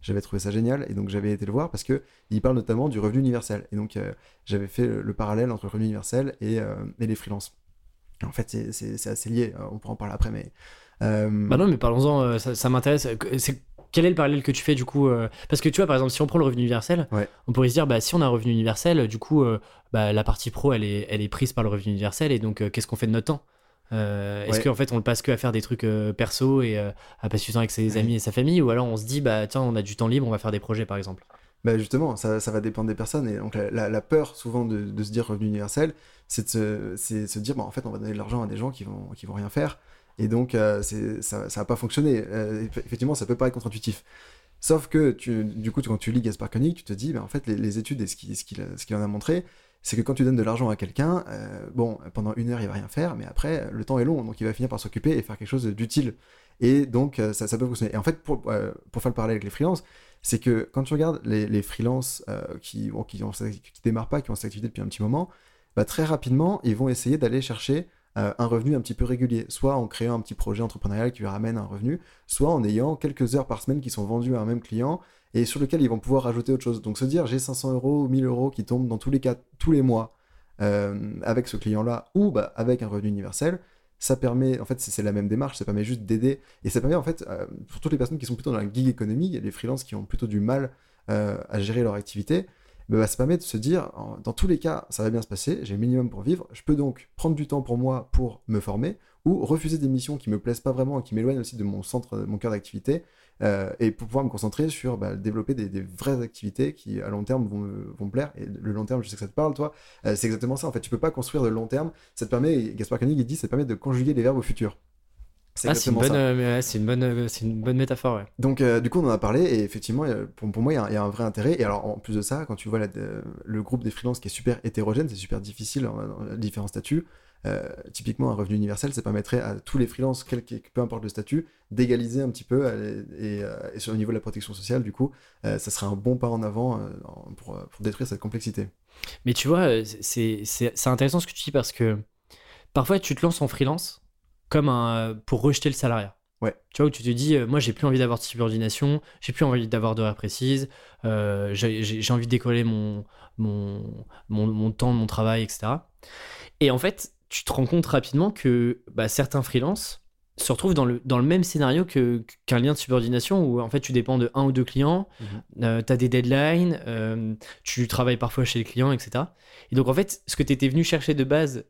J'avais trouvé ça génial, et donc j'avais été le voir parce que il parle notamment du revenu universel. Et donc j'avais fait le, parallèle entre le revenu universel et, et les freelances. En fait, c'est assez lié, on pourra en parler après, mais... Bah non, mais parlons-en, ça, ça m'intéresse. Quel est le parallèle que tu fais du coup euh, Parce que tu vois, par exemple, si on prend le revenu universel, on pourrait se dire, bah, si on a un revenu universel, du coup, euh, bah, la partie pro, elle est, elle est prise par le revenu universel, et donc, euh, qu'est-ce qu'on fait de notre temps? Est-ce qu'en fait, on le passe que à faire des trucs perso et à passer du temps avec ses amis et sa famille, ou alors on se dit, bah, tiens, on a du temps libre, on va faire des projets, par exemple? Bah justement, ça, ça va dépendre des personnes. Et donc, la, peur, souvent, de, de, se dire revenu universel, c'est de se, se dire, bah, en fait, on va donner de l'argent à des gens qui vont, qui vont rien faire. Et donc, euh, ça n'a pas fonctionné. Euh, effectivement, ça peut paraître contre-intuitif. Sauf que, tu, du coup, quand tu lis Gaspar Koenig, tu te dis, ben, en fait, les, études et ce qu'il ce ce en a montré, c'est que quand tu donnes de l'argent à quelqu'un, euh, bon, pendant une heure, il va rien faire, mais après, le temps est long, donc il va finir par s'occuper et faire quelque chose d'utile. Et donc, ça, ça, peut fonctionner. Et en fait, pour, pour faire le parallèle avec les freelances, c'est que quand tu regardes les, les freelances qui, bon, qui, qui, démarrent pas, qui ont cette activité depuis un petit moment, bah, très rapidement, ils vont essayer d'aller chercher euh, un revenu un petit peu régulier, soit en créant un petit projet entrepreneurial qui lui ramène un revenu, soit en ayant quelques heures par semaine qui sont vendues à un même client et sur lequel ils vont pouvoir rajouter autre chose. Donc se dire j'ai 500 euros ou 1000 euros qui tombent dans tous les cas tous les mois euh, avec ce client-là ou bah, avec un revenu universel, ça permet, en fait, c'est la même démarche, ça permet juste d'aider. Et ça permet, en fait, euh, pour toutes les personnes qui sont plutôt dans la gig économie, les freelances qui ont plutôt du mal à gérer leur activité, bah, ça permet de se dire, dans tous les cas, ça va bien se passer, j'ai le minimum pour vivre, je peux donc prendre du temps pour moi pour me former, ou refuser des missions qui me plaisent pas vraiment et qui m'éloignent aussi de mon centre, de mon cœur d'activité, euh, et pour pouvoir me concentrer sur bah, développer des, des, vraies activités qui à long terme vont me, vont me plaire. Et le long terme, je sais que ça te parle, toi, euh, c'est exactement ça. En fait, tu peux pas construire de long terme. Ça te permet, Gaspard Koenig il dit, ça te permet de conjuguer les verbes au futur. C'est ah, une, bonne, euh, une, bonne, euh, une bonne métaphore. Ouais. Donc, euh, du coup, on en a parlé, et effectivement, pour, pour moi, il y, a un vrai intérêt. Et alors, en plus de ça, quand tu vois le groupe des freelances qui est super hétérogène, c'est super difficile différents statuts. Typiquement, un revenu universel, ça permettrait à tous les freelances, quel, peu importe le statut, d'égaliser un petit peu. Et, et, sur le niveau de la protection sociale, du coup, ça serait un bon pas en avant pour, pour, détruire cette complexité. Mais tu vois, c'est intéressant ce que tu dis parce que parfois, tu te lances en freelance comme un, pour rejeter le salariat. Ouais. Tu vois, où tu te dis, euh, moi, j'ai plus envie d'avoir de subordination, j'ai plus envie d'avoir d'horaires précises, euh, j'ai envie de décoller mon, mon, mon, temps, mon travail, etc. Et en fait, tu te rends compte rapidement que bah, certains freelances se retrouvent dans le, dans le même scénario que, qu'un lien de subordination où en fait tu dépends de un ou deux clients, mhm. euh, tu as des deadlines, tu travailles parfois chez les clients, etc. Et donc en fait, ce que tu étais venu chercher de base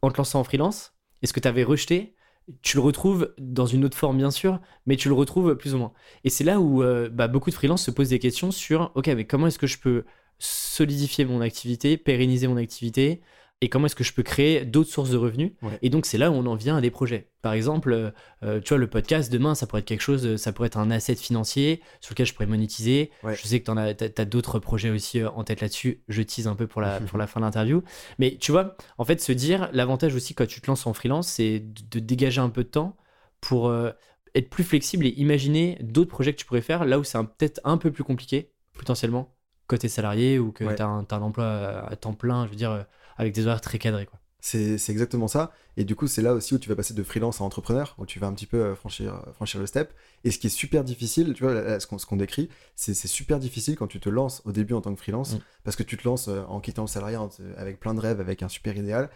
en te lançant en freelance, et ce que tu avais rejeté, tu le retrouves dans une autre forme bien sûr, mais tu le retrouves plus ou moins. Et c'est là où euh, bah, beaucoup de freelances se posent des questions sur, ok, mais comment est-ce que je peux solidifier mon activité, pérenniser mon activité, et comment est-ce que je peux créer d'autres sources de revenus. Et donc, c'est là où on en vient à des projets. Par exemple, euh, euh, tu vois, le podcast, demain, ça pourrait être quelque chose, ça pourrait être un asset financier sur lequel je pourrais monétiser. Je sais que tu as, as d'autres projets aussi euh, en tête là-dessus. Je tease un peu pour la, pour la fin de l'interview. Mais tu vois, en fait, se dire, l'avantage aussi quand tu te lances en freelance, c'est de, dégager un peu de temps pour être plus flexible et imaginer d'autres projets que tu pourrais faire là où c'est peut-être un peu plus compliqué, potentiellement, côté salarié ou que tu as, un emploi à temps plein, je veux dire avec des horaires très cadrés. Quoi. C'est, exactement ça. Et du coup, c'est là aussi où tu vas passer de freelance à entrepreneur, où tu vas un petit peu euh, franchir, euh, franchir le step. Et ce qui est super difficile, tu vois, ce qu'on, décrit, c'est, super difficile quand tu te lances au début en tant que freelance, mm. parce que tu te lances euh, en quittant le salariat avec plein de rêves, avec un super idéal.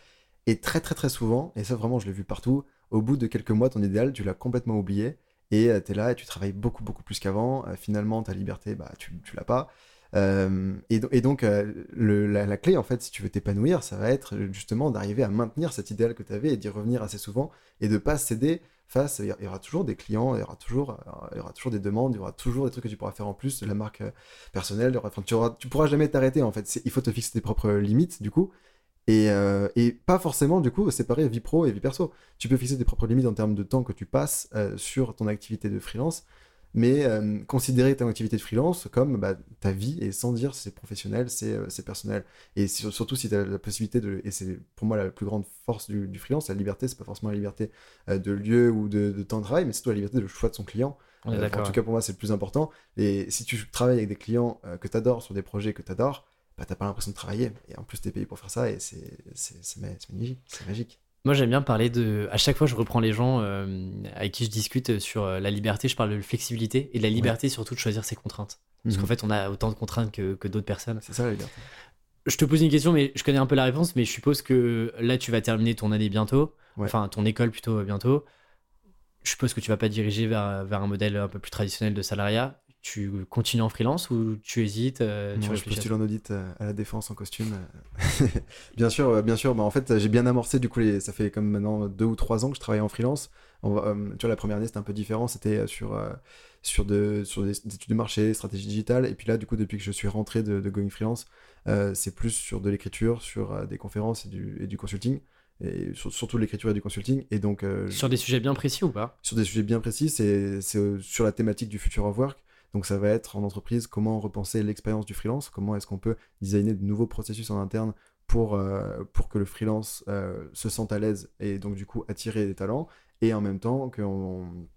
Et très, très, très souvent, et ça vraiment, je l'ai vu partout, au bout de quelques mois, ton idéal, tu l'as complètement oublié. Et tu es là et tu travailles beaucoup, beaucoup plus qu'avant. finalement, ta liberté, bah, tu, tu l'as pas. Euh, et, donc, euh, la, clé, en fait, si tu veux t'épanouir, ça va être justement d'arriver à maintenir cet idéal que tu avais et d'y revenir assez souvent et de pas céder face. Il y aura toujours des clients, il y aura toujours, euh, il y aura toujours des demandes, il y aura toujours des trucs que tu pourras faire en plus de la marque personnelle. Tu, auras, tu pourras jamais t'arrêter, en fait. Il faut te fixer tes propres limites, du coup. Et, et, pas forcément, du coup, séparer vie pro et vie perso. Tu peux fixer tes propres limites en termes de temps que tu passes sur ton activité de freelance mais euh, considérer ta activité de freelance comme bah, ta vie et sans dire c'est professionnel, c'est euh, personnel. Et surtout si tu as la possibilité de. Et c'est pour moi la plus grande force du, freelance, la liberté, c'est pas forcément la liberté euh, de lieu ou de, temps de travail, mais c'est surtout la liberté de choix de son client. en tout cas, pour moi, c'est le plus important. Et si tu travailles avec des clients que tu adores sur des projets que tu adores, bah, t'as pas l'impression de travailler. Et en plus, tu es payé pour faire ça et c'est. C'est magique. Moi, j'aime bien parler de. À chaque fois, je reprends les gens euh, avec qui je discute sur euh, la liberté. Je parle de flexibilité et de la liberté surtout de choisir ses contraintes. Parce qu'en mhm. fait, on a autant de contraintes que, que d'autres personnes. C'est ça la liberté. Je te pose une question, mais je connais un peu la réponse. Mais je suppose que là, tu vas terminer ton année bientôt. Enfin, ton école plutôt bientôt. Je suppose que tu vas pas diriger vers, vers un modèle un peu plus traditionnel de salariat tu continues en freelance ou tu hésites euh, tu je postule en audit euh, à la défense en costume. bien sûr, bien sûr. Bah, en fait, j'ai bien amorcé. Du coup, ça fait comme maintenant deux ou trois ans que je travaille en freelance. Euh, tu vois, la première année, c'était un peu différent. C'était sur, sur, de, sur des, études de marché, stratégie digitale. Et puis là, du coup, depuis que je suis rentré de, Going Freelance, c'est plus sur de l'écriture, sur des conférences et du, et du consulting et surtout l'écriture et du consulting. Et donc, sur des sujets bien précis ou pas? Sur des sujets bien précis, c'est sur la thématique du future of work. Donc ça va être en entreprise comment repenser l'expérience du freelance, comment est-ce qu'on peut designer de nouveaux processus en interne pour, euh, que le freelance euh, se sente à l'aise et donc du coup attirer des talents et en même temps qu'on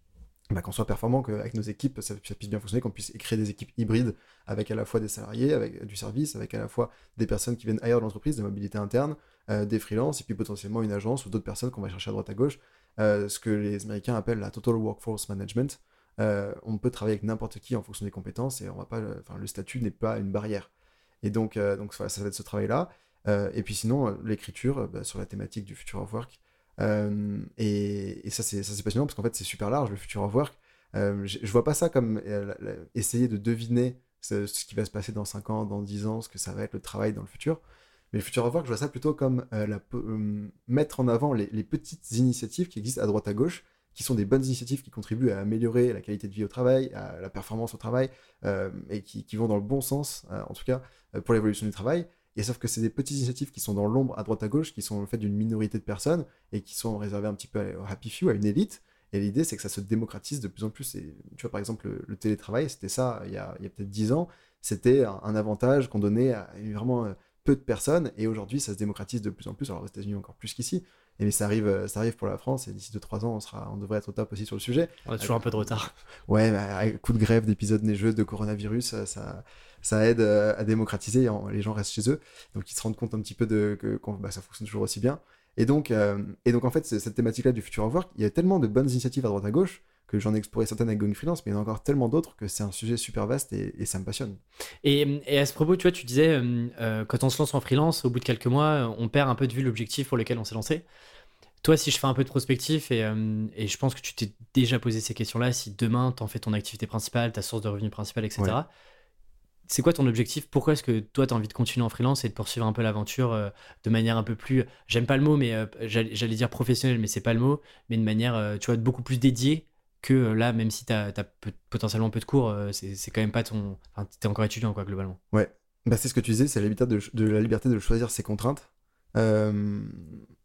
bah, soit performant, qu'avec nos équipes ça, puisse bien fonctionner, qu'on puisse créer des équipes hybrides avec à la fois des salariés, avec du service, avec à la fois des personnes qui viennent ailleurs de l'entreprise, de mobilité interne, euh, des freelances et puis potentiellement une agence ou d'autres personnes qu'on va chercher à droite à gauche, ce que les Américains appellent la Total Workforce Management. Euh, on peut travailler avec n'importe qui en fonction des compétences et on va pas, enfin, le statut n'est pas une barrière. Et donc, euh, donc ça va être ce travail-là. Euh, et puis sinon, l'écriture bah, sur la thématique du future of work. et, ça, c'est passionnant parce qu'en fait, c'est super large, le future of work. je, je vois pas ça comme essayer de deviner ce, qui va se passer dans 5 ans, dans 10 ans, ce que ça va être le travail dans le futur. Mais le futur of work, je vois ça plutôt comme mettre en avant les, les, petites initiatives qui existent à droite à gauche qui sont des bonnes initiatives qui contribuent à améliorer la qualité de vie au travail, la performance au travail, euh, et qui, vont dans le bon sens, euh, en tout cas, euh, pour l'évolution du travail. Et sauf que c'est des petites initiatives qui sont dans l'ombre à droite à gauche, qui sont le fait d'une minorité de personnes et qui sont réservées un petit peu au happy few, à une élite. Et l'idée, c'est que ça se démocratise de plus en plus. Et tu vois, par exemple, le, télétravail, c'était ça il y a, il y a peut-être 10 ans. C'était un, un, avantage qu'on donnait à vraiment peu de personnes. Et aujourd'hui, ça se démocratise de plus en plus. Alors aux États-Unis encore plus qu'ici. Et mais ça arrive, euh, ça arrive pour la France et d'ici 2-3 ans, on, sera, on devrait être au top aussi sur le sujet. On a toujours un peu de retard. Ouais, bah, coup de grève, d'épisodes neigeux, de coronavirus, euh, ça, ça aide à démocratiser. Les gens restent chez eux, donc ils se rendent compte un petit peu de que, bah, ça fonctionne toujours aussi bien. Et donc, et donc en fait, cette thématique-là du future of work, il y a tellement de bonnes initiatives à droite à gauche que j'en ai exploré certaines avec Going Freelance, mais il y en a encore tellement d'autres que c'est un sujet super vaste et, ça me passionne. Et, et, à ce propos, tu vois, tu disais, quand on se lance en freelance, au bout de quelques mois, on perd un peu de vue l'objectif pour lequel on s'est lancé. Toi, si je fais un peu de prospectif, et, euh, et je pense que tu t'es déjà posé ces questions-là, si demain, tu en fais ton activité principale, ta source de revenus principale, etc., c'est quoi ton objectif? Pourquoi est-ce que toi, tu as envie de continuer en freelance et de poursuivre un peu l'aventure euh, de manière un peu plus, j'aime pas le mot, mais euh, j'allais dire professionnel, mais c'est pas le mot, mais de manière, tu vois, beaucoup plus dédiée que là, même si tu as, potentiellement un peu de cours, c'est quand même pas ton. Enfin, tu es encore étudiant, quoi, globalement. Ouais. Bah, c'est ce que tu disais, c'est la liberté de, de, la liberté de choisir ses contraintes. Euh,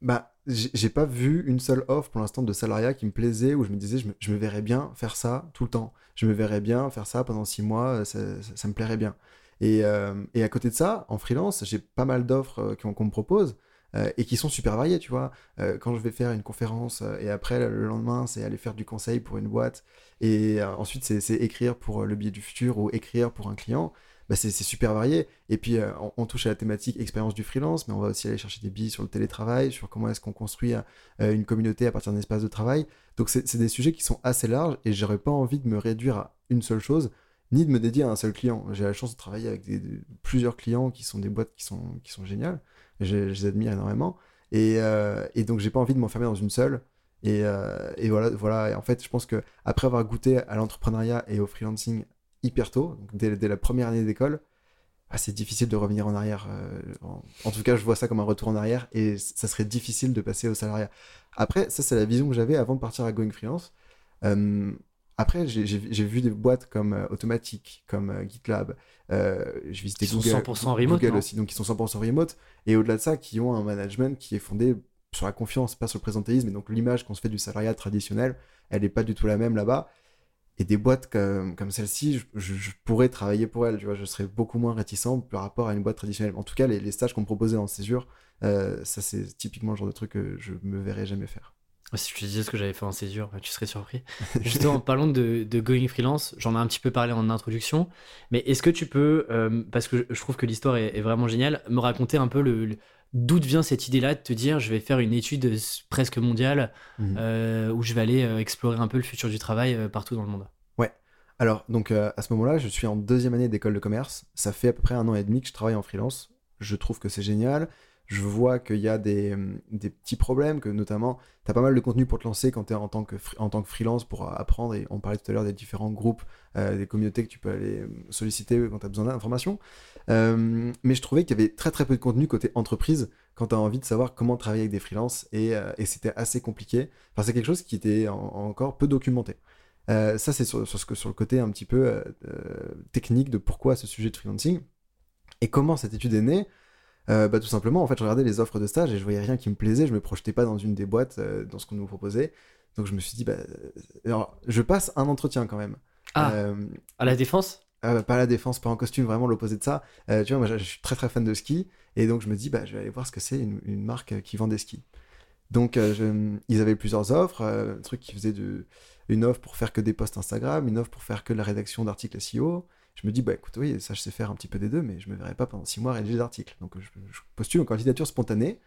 bah, j'ai pas vu une seule offre pour l'instant de salariat qui me plaisait où je me disais je me, verrais bien faire ça tout le temps. Je me verrais bien faire ça pendant six mois, ça, me plairait bien. Et, euh, et, à côté de ça, en freelance, j'ai pas mal d'offres euh, qu'on me propose et qui sont super variées, tu vois. quand je vais faire une conférence et après le lendemain, c'est aller faire du conseil pour une boîte et ensuite c'est écrire pour le billet du futur ou écrire pour un client. Bah, c'est super varié. Et puis, euh, on, touche à la thématique expérience du freelance, mais on va aussi aller chercher des billes sur le télétravail, sur comment est-ce qu'on construit euh, une communauté à partir d'un espace de travail. Donc, c'est des sujets qui sont assez larges et j'aurais pas envie de me réduire à une seule chose, ni de me dédier à un seul client. J'ai la chance de travailler avec plusieurs clients qui sont des boîtes qui sont, géniales. Je, les admire énormément. Et, euh, et donc, j'ai pas envie de m'enfermer dans une seule. Et, et, voilà, voilà. Et en fait, je pense que après avoir goûté à l'entrepreneuriat et au freelancing hyper tôt, dès, la première année d'école, ah, c'est difficile de revenir en arrière. Euh, en, tout cas, je vois ça comme un retour en arrière et ça serait difficile de passer au salariat. Après, ça, c'est la vision que j'avais avant de partir à Going Freelance. Euh, après, j'ai vu des boîtes comme euh, Automatic, comme GitLab. je visitais Google, sont 100% remote, Google aussi, donc ils sont 100% remote. Et au-delà de ça, qui ont un management qui est fondé sur la confiance, pas sur le présentéisme. Et donc l'image qu'on se fait du salariat traditionnel, elle n'est pas du tout la même là-bas. Et des boîtes comme, comme celle-ci, je, pourrais travailler pour elles, tu vois, je serais beaucoup moins réticent par rapport à une boîte traditionnelle. En tout cas, les, stages qu'on me proposait en césure, euh, ça c'est typiquement le genre de truc que je me verrais jamais faire. Si je te disais ce que j'avais fait en césure, tu serais surpris. Justement, parlons de, de Going Freelance, j'en ai un petit peu parlé en introduction, mais est-ce que tu peux, euh, parce que je trouve que l'histoire est, vraiment géniale, me raconter un peu le d'où vient cette idée-là de te dire je vais faire une étude presque mondiale mhm. euh, où je vais aller euh, explorer un peu le futur du travail euh, partout dans le monde? Ouais. Alors, donc à ce moment-là, je suis en deuxième année d'école de commerce. Ça fait à peu près un an et demi que je travaille en freelance. Je trouve que c'est génial je vois qu'il y a des, des, petits problèmes, que notamment, tu as pas mal de contenu pour te lancer quand tu es en tant, que, en tant que freelance pour apprendre, et on parlait tout à l'heure des différents groupes, euh, des communautés que tu peux aller solliciter quand tu as besoin d'informations. Euh, mais je trouvais qu'il y avait très très peu de contenu côté entreprise quand tu as envie de savoir comment travailler avec des freelances, et, euh, et c'était assez compliqué. Enfin, c'est quelque chose qui était encore peu documenté. ça, c'est sur, sur, sur, le côté un petit peu technique de pourquoi ce sujet de freelancing. Et comment cette étude est née? Euh, bah, tout simplement, en fait, je regardais les offres de stage et je voyais rien qui me plaisait. Je me projetais pas dans une des boîtes, euh, dans ce qu'on nous proposait. Donc je me suis dit, bah, euh, alors, je passe un entretien quand même. Ah, à la défense? Pas à la défense, pas en costume, vraiment l'opposé de ça. tu vois, moi, je, suis très très fan de ski et donc je me dis, bah, je vais aller voir ce que c'est une, une, marque qui vend des skis. Donc je, ils avaient plusieurs offres, un truc qui faisait de, une offre pour faire que des posts Instagram, une offre pour faire que la rédaction d'articles SEO, je me dis, bah écoute, oui, ça je sais faire un petit peu des deux, mais je me verrai pas pendant six mois rédiger des articles. Donc je, postule en candidature spontanée.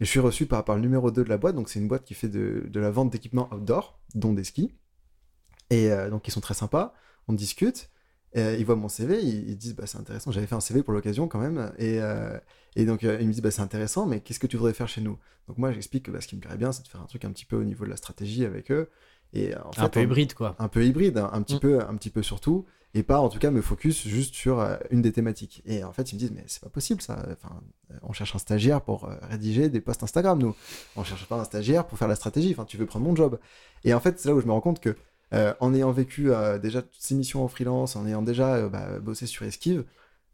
Et je suis reçu par, par le numéro 2 de la boîte, donc c'est une boîte qui fait de, la vente d'équipements outdoor, dont des skis. Et euh, donc ils sont très sympas, on discute, ils voient mon CV, ils, disent bah c'est intéressant, j'avais fait un CV pour l'occasion quand même, et, euh, et donc euh, ils me disent bah c'est intéressant, mais qu'est-ce que tu voudrais faire chez nous? Donc moi j'explique que bah, ce qui me plairait bien c'est de faire un truc un petit peu au niveau de la stratégie avec eux, Et en fait, un peu hybride, quoi. un peu hybride, un, un petit Mm. peu, un petit peu sur tout, et pas en tout cas me focus juste sur euh, une des thématiques. Et en fait, ils me disent mais c'est pas possible ça. Enfin, euh, on cherche un stagiaire pour euh, rédiger des posts Instagram, nous. On cherche pas un stagiaire pour faire la stratégie. Enfin, tu veux prendre mon job. Et en fait, c'est là où je me rends compte que euh, en ayant vécu euh, déjà toutes ces missions en freelance, en ayant déjà euh, bah, bossé sur Esquive,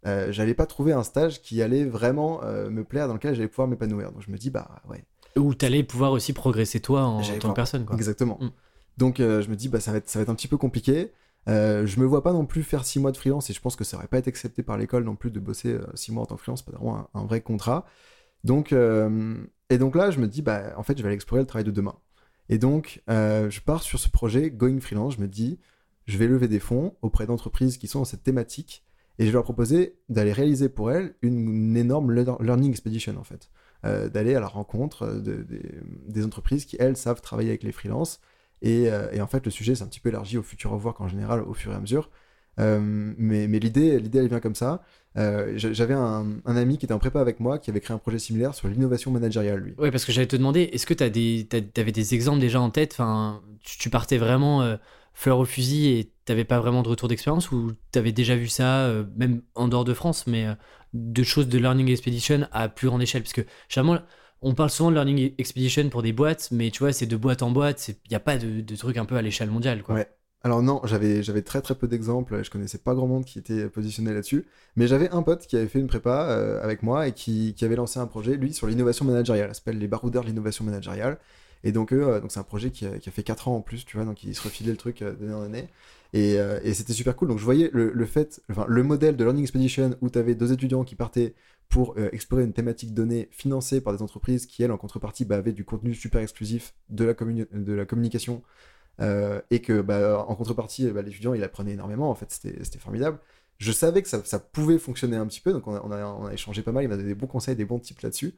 j'allais pas trouver un stage qui allait vraiment me plaire, dans lequel j'allais pouvoir m'épanouir. Donc je me dis bah ouais. Où t'allais pouvoir aussi progresser toi en tant que personne, quoi. Exactement. Mm. Donc je me dis, bah, ça, va être, ça va être un petit peu compliqué. Euh, je me vois pas non plus faire six mois de freelance et je pense que ça aurait pas été accepté par l'école non plus de bosser euh, six mois en tant que freelance, c'est pas vraiment un, vrai contrat. Donc, euh, et donc là, je me dis, bah, en fait, je vais aller explorer le travail de demain. Et donc, euh, je pars sur ce projet Going Freelance. Je me dis, je vais lever des fonds auprès d'entreprises qui sont dans cette thématique et je vais leur proposer d'aller réaliser pour elles une, énorme lear- learning expedition en fait. D'aller à la rencontre de- des- des entreprises qui, elles, savent travailler avec les freelances. Et, euh, et en fait, le sujet s'est un petit peu élargi au futur of work en général, au fur et à mesure. Euh, mais l'idée, l'idée, elle vient comme ça. Euh, j'a- J'avais un, ami qui était en prépa avec moi, qui avait créé un projet similaire sur l'innovation managériale, lui. Ouais, parce que j'allais te demander, est-ce que t'as- t'avais des exemples déjà en tête? Enfin, tu, tu partais vraiment fleur au fusil et t'avais pas vraiment de retour d'expérience ou t'avais déjà vu ça, même en dehors de France, mais de choses de Learning Expedition à plus grande échelle? Parce que généralement, on parle souvent de Learning Expedition pour des boîtes, mais tu vois, c'est de boîte en boîte, il n'y a pas de, truc un peu à l'échelle mondiale, quoi. Alors non, j'avais très très peu d'exemples, je connaissais pas grand monde qui était positionné là-dessus, mais j'avais un pote qui avait fait une prépa euh, avec moi et qui, avait lancé un projet, lui, sur l'innovation managériale, ça s'appelle les baroudeurs de l'innovation managériale, et donc euh, c'est un projet qui a, qui a fait 4 ans en plus, tu vois, donc ils se refilaient le truc euh, d'année en année, et, euh, c'était super cool, donc je voyais le, le fait, enfin le modèle de Learning Expedition où tu avais deux étudiants qui partaient pour euh, explorer une thématique donnée financée par des entreprises qui, elles, en contrepartie, bah, avaient du contenu super exclusif de la, communication euh, et que bah, en contrepartie, bah, l'étudiant il apprenait énormément, en fait, c'était formidable. Je savais que ça, pouvait fonctionner un petit peu, donc on a, a, échangé pas mal, il m'a donné des bons conseils, des bons tips là-dessus.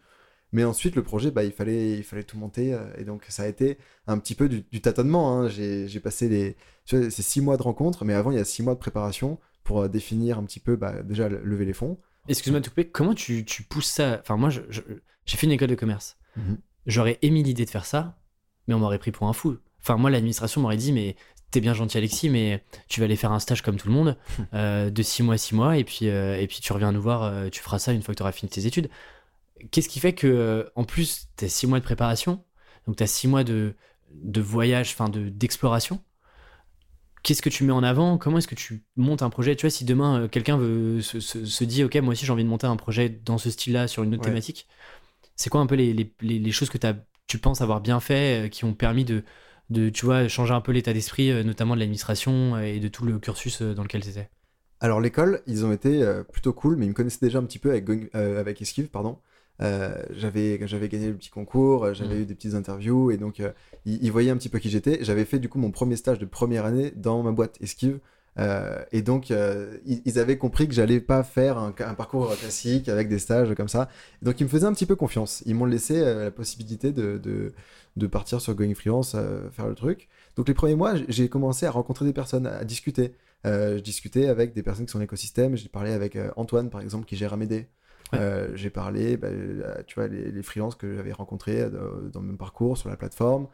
Mais ensuite, le projet, bah, il, fallait, il fallait tout monter, euh, et donc ça a été un petit peu du, tâtonnement. hein. J'ai passé ces six mois de rencontres, mais avant, il y a six mois de préparation pour définir un petit peu, déjà, le- lever les fonds. Excuse-moi de te couper, comment tu, tu pousses ça? Enfin, moi, j'ai fait une école de commerce. Mhm. J'aurais émis l'idée de faire ça, mais on m'aurait pris pour un fou. Enfin, moi, l'administration m'aurait dit, mais t'es bien gentil, Alexis, mais tu vas aller faire un stage comme tout le monde, euh, de 6 mois à 6 mois, et puis, euh, et puis tu reviens nous voir, euh, tu feras ça une fois que tu auras fini tes études. Qu'est-ce qui fait que, en plus, t'as 6 mois de préparation, donc t'as 6 mois de, de voyage, enfin, de- d'exploration Qu'est-ce que tu mets en avant? Comment est-ce que tu montes un projet? Tu vois, si demain euh, quelqu'un veut se, se- se dit, ok, moi aussi j'ai envie de monter un projet dans ce style-là sur une autre Ouais. thématique, c'est quoi un peu les, les- les- les choses que tu penses avoir bien fait, euh, qui ont permis de, de, tu vois, changer un peu l'état d'esprit, euh, notamment de l'administration et de tout le cursus dans lequel tu étais Alors l'école, ils ont été plutôt cool, mais ils me connaissaient déjà un petit peu avec, euh, avec Esquive, pardon. Euh, j'avais j'avais gagné le petit concours, euh, j'avais Mhm. eu des petites interviews et donc euh, ils, ils voyaient un petit peu qui j'étais. J'avais fait du coup mon premier stage de première année dans ma boîte Esquive euh, et donc ils, ils avaient compris que j'allais pas faire un, un parcours classique avec des stages comme ça. Donc ils me faisaient un petit peu confiance. Ils m'ont laissé la possibilité de, de, de partir sur Going Freelance, faire le truc. Donc les premiers mois, j'ai commencé à rencontrer des personnes, à discuter. Euh, je discutais avec des personnes qui sont dans l'écosystème. J'ai parlé avec Antoine, par exemple, qui gère Amédée. Euh, j'ai parlé, bah, euh, tu vois, les, freelances que j'avais rencontrés euh, dans mon parcours sur la plateforme.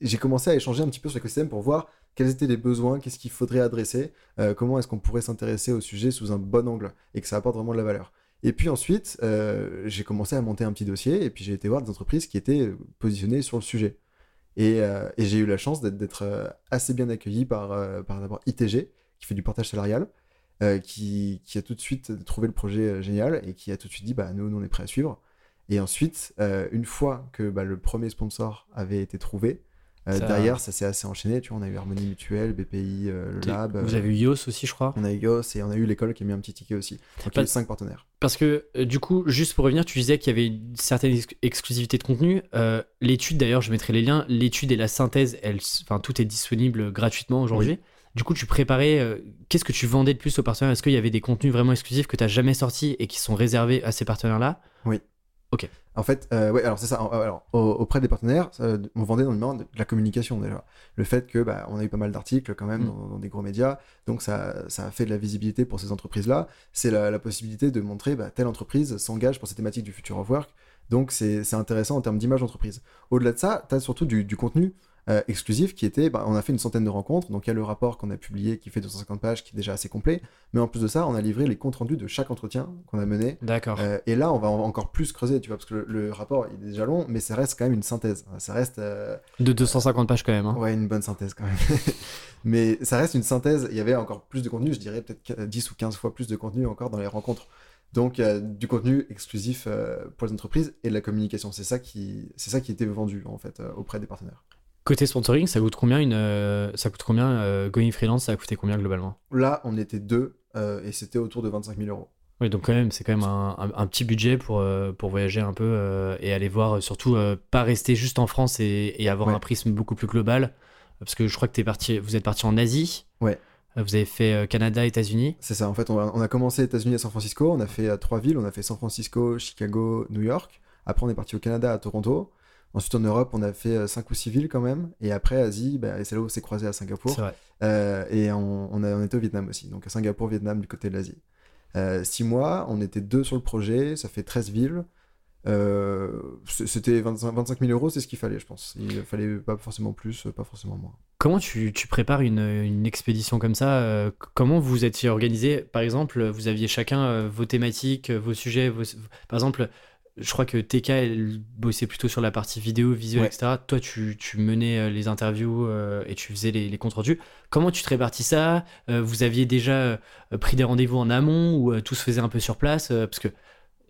J'ai commencé à échanger un petit peu sur l'écosystème pour voir quels étaient les besoins, qu'est-ce qu'il faudrait adresser, comment est-ce qu'on pourrait s'intéresser au sujet sous un bon angle et que ça apporte vraiment de la valeur. Et puis ensuite, j'ai commencé à monter un petit dossier et puis j'ai été voir des entreprises qui étaient positionnées sur le sujet. Et, j'ai eu la chance d'être- assez bien accueilli par, par d'abord ITG, qui fait du portage salarial, euh, qui, qui a tout de suite trouvé le projet euh, génial et qui a tout de suite dit bah, nous, nous, on est prêt à suivre. Et ensuite, euh, une fois que bah, le premier sponsor avait été trouvé, euh, Ça- derrière, ça s'est assez enchaîné. Tu vois, on a eu Harmonie Mutuelle, BPI, euh, le Lab. Vous euh, avez eu Yos aussi, je crois. On a eu YOS et on a eu l'école qui a mis un petit ticket aussi. Donc il y a eu cinq partenaires. Parce que, du coup, juste pour revenir, tu disais qu'il y avait une certaine ex- exclusivité de contenu. L'étude, d'ailleurs, je mettrai les liens. L'étude et la synthèse, elles, enfin, tout est disponible gratuitement aujourd'hui. Du coup, tu préparais. euh, Qu'est-ce que tu vendais de plus aux partenaires? Est-ce qu'il y avait des contenus vraiment exclusifs que tu n'as jamais sortis et qui sont réservés à ces partenaires-là? En fait, euh, ouais, alors c'est ça. euh, Alors, au- auprès des partenaires, on vendait énormément de la communication déjà. Le fait que bah, on a eu pas mal d'articles quand même Mm. dans, dans des gros médias, donc ça, ça a fait de la visibilité pour ces entreprises-là. C'est la, la possibilité de montrer bah, telle entreprise s'engage pour ces thématiques du future of work. Donc c'est c'est intéressant en termes d'image d'entreprise. Au-delà de ça, tu as surtout du, du contenu. Euh, exclusif qui était, bah, on a fait une centaine de rencontres, donc il y a le rapport qu'on a publié qui fait 250 pages, qui est déjà assez complet, mais en plus de ça, on a livré les comptes rendus de chaque entretien qu'on a mené. D'accord. Euh, et là, on va encore plus creuser, tu vois, parce que le, le rapport il est déjà long, mais ça reste quand même une synthèse. Ça reste. euh, De 250 pages quand même. hein. Ouais, une bonne synthèse quand même. Mais ça reste une synthèse. Il y avait encore plus de contenu, je dirais peut-être qu- 10 ou 15 fois plus de contenu encore dans les rencontres. Donc, euh, du contenu exclusif euh, pour les entreprises et de la communication. C'est ça qui, c'est ça qui était vendu en fait euh, auprès des partenaires. Côté sponsoring, ça coûte combien une, euh, ça coûte combien euh, Going Freelance Ça a coûté combien globalement? Là, on était deux euh, et c'était autour de 25 000 euros. Oui, donc quand même, c'est quand même un, un- un petit budget pour, pour voyager un peu et aller voir, surtout pas rester juste en France et, et avoir Ouais. un prisme beaucoup plus global. Parce que je crois que t'es parti, vous êtes parti en Asie. Ouais. Vous avez fait Canada, États-Unis. C'est ça. En fait, on a, on a commencé États-Unis à San Francisco. On a fait trois villes. On a fait San Francisco, Chicago, New York. Après, on est parti au Canada à Toronto. Ensuite, en Europe, on a fait euh, cinq ou six villes quand même. Et après, Asie, bah, c'est là où on s'est croisé à Singapour. Vrai. Euh, et on, on, a- on était au Vietnam aussi, donc à Singapour, Vietnam, du côté de l'Asie. Euh, six mois, on était deux sur le projet, ça fait 13 villes. Euh, C'était 25, 25 000 euros, c'est ce qu'il fallait, je pense. Il fallait pas forcément plus, pas forcément moins. Comment tu, tu prépares une, une expédition comme ça euh, Comment vous étiez organisé Par exemple, vous aviez chacun euh, vos thématiques, euh, vos sujets. vos- Par exemple, je crois que TK, elle bossait plutôt sur la partie vidéo, visuel, Ouais. etc. Toi, tu, tu menais euh, les interviews euh, et tu faisais les, les comptes rendus. Comment tu te répartis ça? Euh, Vous aviez déjà pris des rendez-vous en amont ou euh, tout se faisait un peu sur place? Parce que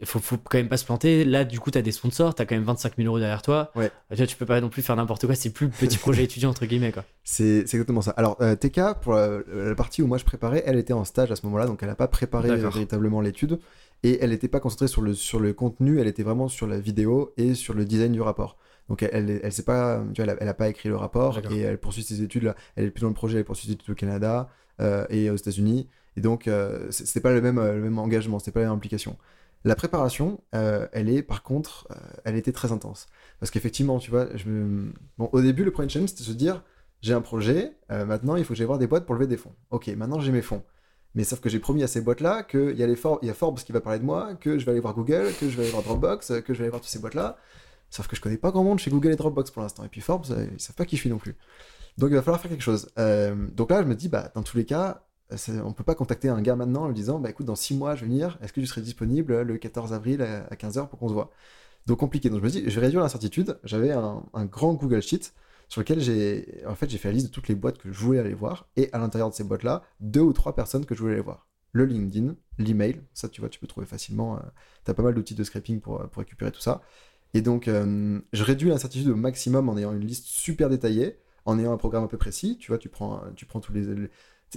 faut, faut quand même pas se planter. Là, du coup, tu as des sponsors, tu as quand même 25 000 euros derrière toi. Ouais. Tu vois, tu peux pas non plus faire n'importe quoi. C'est plus le petit projet étudiant, entre guillemets. Quoi. C'est exactement ça. Alors, TK, pour la, la partie où moi je préparais, elle était en stage à ce moment-là, donc elle n'a pas préparé véritablement l'étude. Et elle n'était pas concentrée sur le, sur le contenu, elle était vraiment sur la vidéo et sur le design du rapport. Donc elle, elle, elle sait pas, tu vois, elle, a, elle a pas écrit le rapport et elle poursuit ses études là. Elle est plus dans le projet, elle poursuit ses études au Canada euh, et aux États-Unis. Et donc euh, c'est- pas le même, euh, le même engagement, c'était pas la même implication. La préparation, euh, elle est par contre, elle était très intense. Parce qu'effectivement, tu vois, je me... bon, au début, le premier challenge, c'était de se dire, j'ai un projet, maintenant il faut que j'aille voir des boîtes pour lever des fonds. Ok, maintenant j'ai mes fonds. Mais sauf que j'ai promis à ces boîtes-là qu'il y, a y a Forbes qui va parler de moi, que je vais aller voir Google, que je vais aller voir Dropbox, que je vais aller voir toutes ces boîtes-là. Sauf que je connais pas grand monde chez Google et Dropbox pour l'instant. Et puis Forbes, euh, ils savent pas qui je suis non plus. Donc il va falloir faire quelque chose. Euh, donc là, je me dis, bah, dans tous les cas, on peut pas contacter un gars maintenant en lui disant, bah écoute, dans 6 mois, je vais venir, est-ce que tu serais disponible le 14 avril à à 15h pour qu'on se voit? Donc compliqué. Donc je me dis, je vais réduire l'incertitude. J'avais un, un grand Google Sheet sur lequel j'ai en fait j'ai fait la liste de toutes les boîtes que je voulais aller voir et à l'intérieur de ces boîtes là deux ou trois personnes que je voulais aller voir. Le LinkedIn l'email ça tu vois tu peux trouver facilement tu as pas mal d'outils de scraping pour, pour récupérer tout ça. Et donc euh, je réduis l'incertitude au maximum en ayant une liste super détaillée en ayant un programme un peu précis. Tu vois tu prends tu prends tous les, les-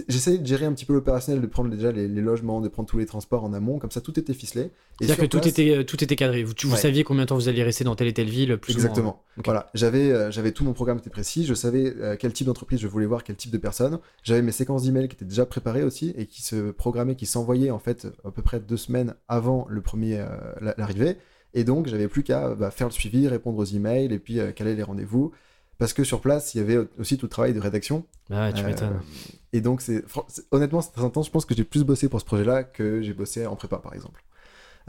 J'essayais de gérer un petit peu l'opérationnel, de prendre déjà les, les logements, de prendre tous les transports en amont, comme ça tout était ficelé. C'est-à-dire que tout était, euh, tout était cadré. Vous, tu- vous Ouais. saviez combien de temps vous alliez rester dans telle et telle ville, plus ou moins. Exactement. Ok. Voilà, j'avais euh, j'avais tout mon programme était précis, je savais euh, quel type d'entreprise je voulais voir, quel type de personne. J'avais mes séquences d'emails qui étaient déjà préparées aussi et qui se programmaient, qui s'envoyaient en fait à peu près deux semaines avant le premier euh, l'arrivée. Et donc j'avais plus qu'à bah, faire le suivi, répondre aux emails et puis caler les rendez-vous. Parce que sur place, il y avait aussi tout le travail de rédaction. Bah ouais, tu Euh, m'étonnes. Et donc, c'est honnêtement, c'est très intense. Je pense que j'ai plus bossé pour ce projet-là que j'ai bossé en prépa, par exemple.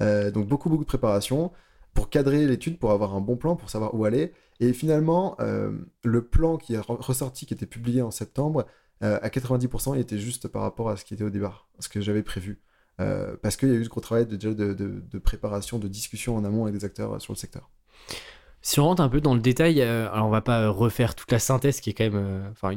Euh, donc, beaucoup, beaucoup de préparation pour cadrer l'étude, pour avoir un bon plan, pour savoir où aller. Et finalement, euh, le plan qui est re- ressorti, qui était publié en septembre, euh, à 90%, il était juste par rapport à ce qui était au départ, ce que j'avais prévu. Euh, parce qu'il y a eu ce gros travail de, de, préparation, de discussion en amont avec des acteurs sur le secteur. Si on rentre un peu dans le détail, euh, alors on va pas euh, refaire toute la synthèse qui est quand même. euh, Enfin,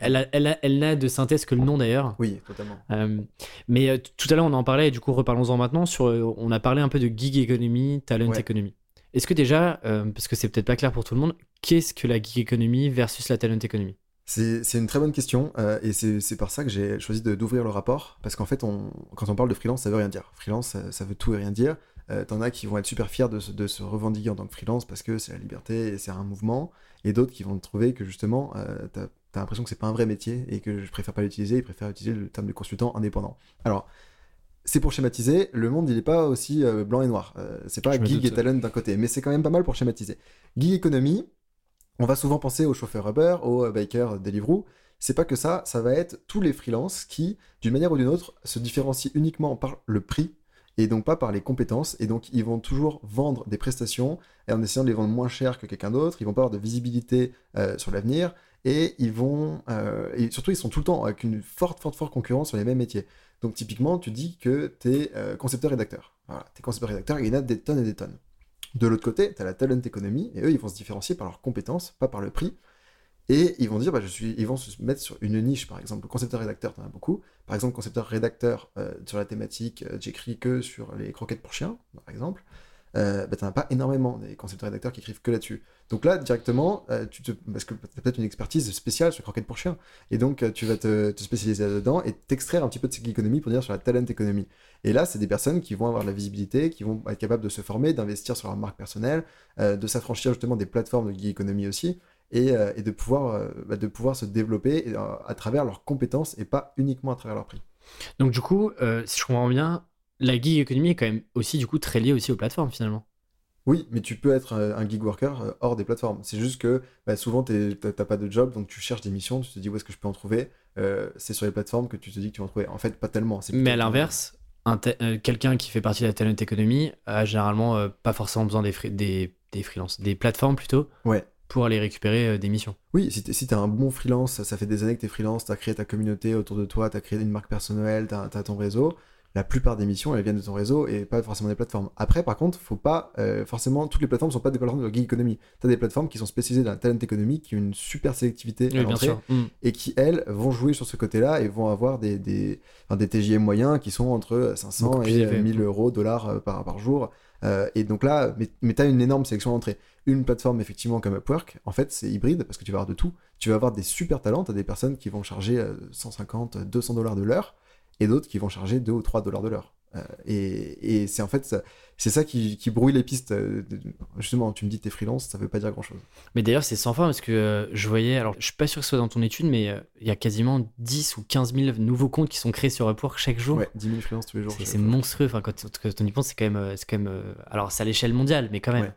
elle, a- elle, n'a de synthèse que le nom d'ailleurs. Oui, totalement. Euh, mais tout à l'heure, on en parlait, et du coup, reparlons-en maintenant. Sur, on a parlé un peu de gig economy, talent Ouais. economy. Est-ce que déjà, parce que c'est peut-être pas clair pour tout le monde, qu'est-ce que la gig economy versus la talent economy? C'est une très bonne question euh, et c'est par ça que j'ai choisi d'ouvrir le rapport parce qu'en fait, on, quand on parle de freelance, ça veut rien dire. Freelance, ça, ça veut tout et rien dire. Euh, T'en as qui vont être super fiers de, se- de se revendiquer en tant que freelance parce que c'est la liberté et c'est un mouvement, et d'autres qui vont trouver que justement, euh, t'as as, l'impression que c'est pas un vrai métier et que je préfère pas l'utiliser, ils préfèrent utiliser le terme de consultant indépendant. Alors, c'est pour schématiser, le monde il est pas aussi euh, blanc et noir. Euh, c'est pas gig et talent d'un côté, mais c'est quand même pas mal pour schématiser. Gig economy, on va souvent penser aux chauffeurs Uber, aux bikers Deliveroo. C'est pas que ça, ça va être tous les freelances qui, d'une manière ou d'une autre, se différencient uniquement par le prix et donc pas par les compétences. Et donc ils vont toujours vendre des prestations et en essayant de les vendre moins cher que quelqu'un d'autre. Ils vont pas avoir de visibilité euh, sur l'avenir et ils vont euh, et surtout ils sont tout le temps avec une forte forte forte concurrence sur les mêmes métiers. Donc typiquement tu dis que tu es euh, concepteur rédacteur. Voilà, tu es concepteur rédacteur, il y en a des tonnes et des tonnes. De l'autre côté, tu as la talent economy et eux ils vont se différencier par leurs compétences, pas par le prix. Et ils vont dire, bah, je suis, ils vont se mettre sur une niche, par exemple, concepteur-rédacteur, tu en as beaucoup. Par exemple, concepteur-rédacteur euh, sur la thématique, euh, j'écris que sur les croquettes pour chiens, par exemple. Euh, bah, as pas énormément des concepteurs-rédacteurs qui écrivent que là-dessus. Donc là, directement, euh, tu te, parce que tu as peut-être une expertise spéciale sur croquettes pour chiens. Et donc, tu vas te, spécialiser là-dedans et t'extraire un petit peu de cette économie pour dire sur la talent économie. Et là, c'est des personnes qui vont avoir de la visibilité, qui vont être capables de se former, d'investir sur leur marque personnelle, de s'affranchir justement des plateformes de gig economy aussi et, euh, et de, pouvoir, euh, bah, de pouvoir se développer euh, à travers leurs compétences et pas uniquement à travers leur prix. Donc du coup, si je comprends bien, la gig economy est quand même aussi du coup très liée aussi aux plateformes finalement. Oui, mais tu peux être un gig worker hors des plateformes. C'est juste que bah, souvent, t'as t'as pas de job, donc tu cherches des missions, tu te dis où est-ce que je peux en trouver. Euh, c'est sur les plateformes que tu te dis que tu vas en trouver. En fait, pas tellement. Mais à l'inverse, euh, quelqu'un qui fait partie de la talent economy a généralement euh, pas forcément besoin des, des, des freelances, des plateformes plutôt, Ouais. Pour aller récupérer euh, des missions. Oui, si t'es si un bon freelance, ça, fait des années que t'es freelance, t'as créé ta communauté autour de toi, t'as créé une marque personnelle, t'as as ton réseau. La plupart des missions, elles viennent de ton réseau et pas forcément des plateformes. Après, par contre, faut pas euh, forcément toutes les plateformes sont pas des plateformes de gig economy. T'as des plateformes qui sont spécialisées dans la talent economy, qui ont une super sélectivité à Oui, l'entrée. Mm. et qui elles vont jouer sur ce côté-là et vont avoir des des, enfin, des TJM moyens qui sont entre 500 Beaucoup plus et élevés. 1000 euros dollars euh, par par jour. Euh, et donc là, mais, tu as une énorme sélection d'entrée. Une plateforme, effectivement, comme Upwork, en fait, c'est hybride parce que tu vas avoir de tout. Tu vas avoir des super talents, tu as des personnes qui vont charger euh, 150, 200 dollars de l'heure et d'autres qui vont charger 2 ou 3 dollars de l'heure. Euh, et et c'est en fait, ça- c'est ça qui, qui brouille les pistes. euh, Justement, tu me dis t'es freelance, ça veut pas dire grand chose. Mais d'ailleurs, c'est sans fin parce que euh, je voyais, alors je suis pas sûr que ce soit dans ton étude, mais euh, il y a quasiment 10 ou 15 000 nouveaux comptes qui sont créés sur Upwork chaque jour. Ouais, 10 000 freelances tous les jours. C'est- monstrueux. Enfin, quand, quand on y pense, c'est quand même, c'est quand même. euh, alors, c'est à l'échelle mondiale, mais quand même. Ouais.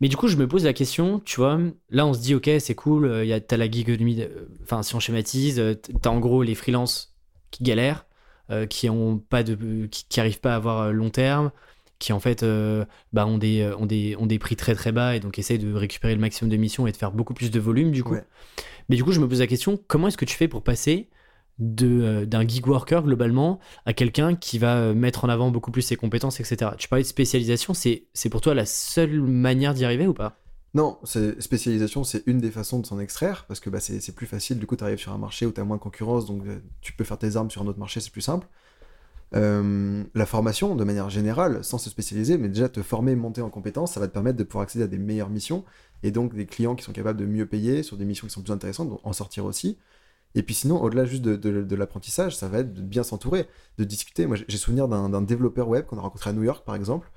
Mais du coup, je me pose la question, tu vois, là, on se dit, ok, c'est cool, il y a t'as la gig economy, euh, enfin, si on schématise, t'as en gros les freelances qui galèrent, euh, qui ont pas de, qui, qui arrivent pas à avoir euh, long terme, qui en fait, euh, bah, ont des, ont des, ont des prix très très bas et donc essayent de récupérer le maximum de missions et de faire beaucoup plus de volume, du coup. Ouais. Mais du coup, je me pose la question, comment est-ce que tu fais pour passer de, d'un gig worker globalement à quelqu'un qui va mettre en avant beaucoup plus ses compétences, etc. Tu parlais de spécialisation, c'est, c'est pour toi la seule manière d'y arriver ou pas? Non, spécialisation, c'est une des façons de s'en extraire, parce que bah, c'est plus facile, du coup, tu arrives sur un marché où tu as moins de concurrence, donc euh, tu peux faire tes armes sur un autre marché, c'est plus simple. Euh, la formation, de manière générale, sans se spécialiser, mais déjà te former, monter en compétences, ça va te permettre de pouvoir accéder à des meilleures missions, et donc des clients qui sont capables de mieux payer sur des missions qui sont plus intéressantes, donc en sortir aussi. Et puis sinon, au-delà juste de, l'apprentissage, ça va être de bien s'entourer, de discuter. Moi, j'ai- souvenir d'un d'un développeur web qu'on a rencontré à New York, par exemple.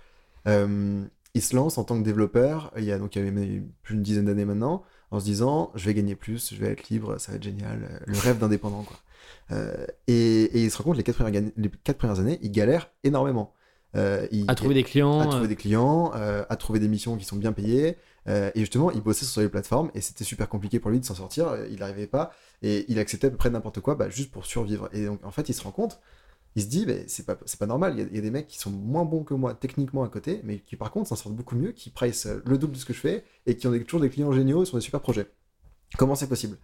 Euh, il se lance en tant que développeur, il y a donc il y avait plus d'une dizaine d'années maintenant, en se disant je vais gagner plus, je vais être libre, ça va être génial, euh, le rêve d'indépendant quoi. Euh, et, et il se rend compte les quatre premières, les quatre premières années, il galère énormément. Euh, il, À trouver des clients à euh, trouver des clients, à trouver des missions qui sont bien payées. et justement, il bossait sur les plateformes et c'était super compliqué pour lui de s'en sortir. Il n'arrivait pas et il acceptait à peu près n'importe quoi bah, juste pour survivre. Et donc, en fait, il se rend compte, il se dit, mais c'est pas, pas normal. Il y, a, des mecs qui sont moins bons que moi techniquement à côté, mais qui par contre s'en sortent beaucoup mieux, qui price euh, le double de ce que je fais et qui ont toujours des clients géniaux sur des super projets. Comment c'est possible?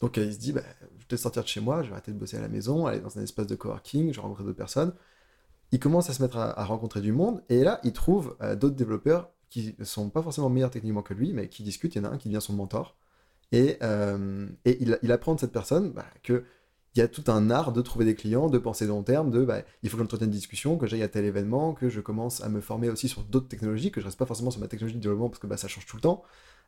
Donc, euh, il se dit, bah, je vais peut-être sortir de chez moi, je vais arrêter de bosser à la maison, aller dans un espace de coworking, je vais rencontrer d'autres personnes il commence à se mettre à, rencontrer du monde, et là, il trouve euh, d'autres développeurs qui sont pas forcément meilleurs techniquement que lui, mais qui discutent. Il y en a un qui devient son mentor, et, et il, il apprend de cette personne bah, que il y a tout un art de trouver des clients, de penser long terme, de bah, il faut que j'entretienne une discussion, que j'aille à tel événement, que je commence à me former aussi sur d'autres technologies, que je reste pas forcément sur ma technologie de développement parce que bah, ça change tout le temps.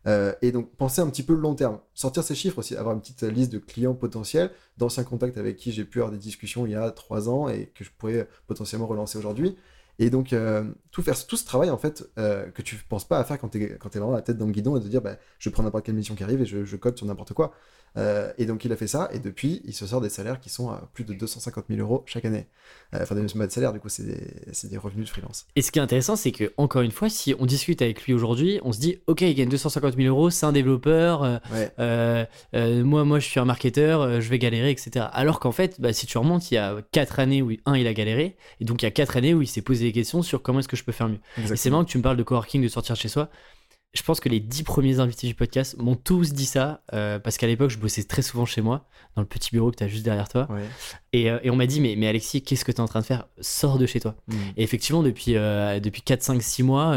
Euh, et donc penser un petit peu le long terme, sortir ces chiffres aussi, avoir une petite liste de clients potentiels, d'anciens contacts avec qui j'ai pu avoir des discussions il y a trois ans et que je pourrais potentiellement relancer aujourd'hui. Et donc euh, tout faire tout ce travail en fait euh, que tu penses pas à faire quand tu es, vraiment la tête dans le guidon et de dire bah, je prends n'importe quelle mission qui arrive et je code sur n'importe quoi. Euh, et donc il a fait ça et depuis il se sort des salaires qui sont à plus de 250 000 euros chaque année. Euh, Enfin des pas de salaire du coup c'est des, des revenus de freelance. Et ce qui est intéressant, c'est que, encore une fois, si on discute avec lui aujourd'hui, on se dit, OK, il gagne 250 000 euros, c'est un développeur, euh, Ouais. moi, moi, je suis un marketeur, je vais galérer, etc. Alors qu'en fait, bah, si tu remontes, il y a 4 années où, un, il a galéré, et donc il y a 4 années où il s'est posé des questions sur comment est-ce que je peux faire mieux. Et c'est Exactement. marrant que tu me parles de coworking, de sortir de chez soi. Je pense que les dix premiers invités du podcast m'ont tous dit ça, euh, parce qu'à l'époque, je bossais très souvent chez moi, dans le petit bureau que tu as juste derrière toi. Ouais. Et, euh, et on m'a dit, mais, mais Alexis, qu'est-ce que tu es en train de faire? Sors de chez toi. Mm. Et effectivement, depuis, euh, depuis 4, 5, 6 mois,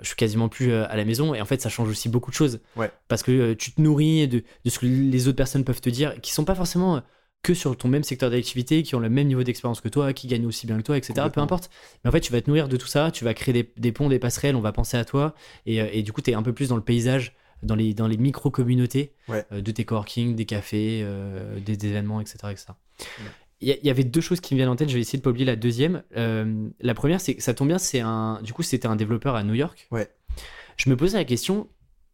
je suis quasiment plus à la maison. Et en fait, ça change aussi beaucoup de choses. Ouais. Parce que tu te nourris de, de ce que les autres personnes peuvent te dire, qui sont pas forcément que sur ton même secteur d'activité, qui ont le même niveau d'expérience que toi, qui gagnent aussi bien que toi, etc. Peu importe. Mais en fait, tu vas te nourrir de tout ça, tu vas créer des, des ponts, des passerelles, on va penser à toi. Et, euh, et du coup, tu es un peu plus dans le paysage, dans les, dans les micro-communautés Ouais. euh, de tes coworking, des cafés, euh, des, des événements, etc. etc. Ouais. Il y, avait deux choses qui me viennent en tête, je vais essayer de pas oublier la deuxième. Euh, la première, c'est que ça tombe bien, c'est un. Du coup, c'était un développeur à New York. Ouais. Je me posais la question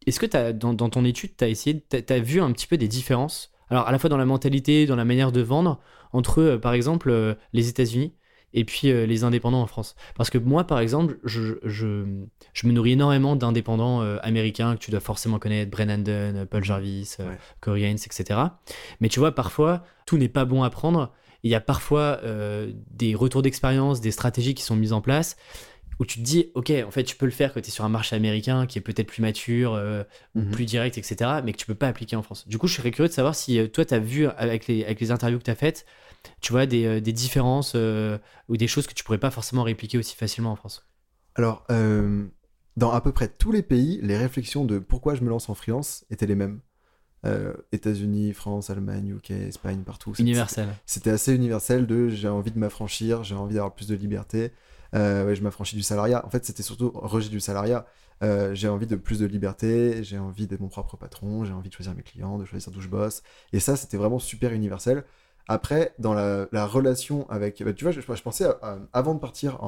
est-ce que as, dans, dans ton étude, tu as essayé, tu as, vu un petit peu des différences Alors, à la fois dans la mentalité, dans la manière de vendre, entre, euh, par exemple, euh, les États-Unis et puis euh, les indépendants en France. Parce que moi, par exemple, je, je, je me nourris énormément d'indépendants euh, américains que tu dois forcément connaître, Brennan Paul Jarvis, euh, Ouais. Corey Haines, etc. Mais tu vois, parfois, tout n'est pas bon à prendre. Il y a parfois des retours d'expérience, des stratégies qui sont mises en place où tu te dis, ok, en fait, tu peux le faire quand tu es sur un marché américain qui est peut-être plus mature, euh, ou Mhm. plus direct, etc., mais que tu peux pas appliquer en France. Du coup, je serais curieux de savoir si euh, toi, tu as vu avec les, avec les interviews que tu as faites, tu vois, des, euh, des différences euh, ou des choses que tu pourrais pas forcément répliquer aussi facilement en France. Alors, euh, dans à peu près tous les pays, les réflexions de pourquoi je me lance en freelance étaient les mêmes. Euh, États-Unis, France, Allemagne, UK, Espagne, partout. Universel. C'était assez universel de j'ai envie de m'affranchir, j'ai envie d'avoir plus de liberté. Euh, je m'affranchis du salariat. En fait, c'était surtout rejet du salariat. Euh, j'ai envie de plus de liberté, j'ai envie d'être mon propre patron, j'ai envie de choisir mes clients, de choisir d'où je bosse. Et ça, c'était vraiment super universel. Après, dans la, la relation avec. bah, tu vois, je, je pensais, avant de partir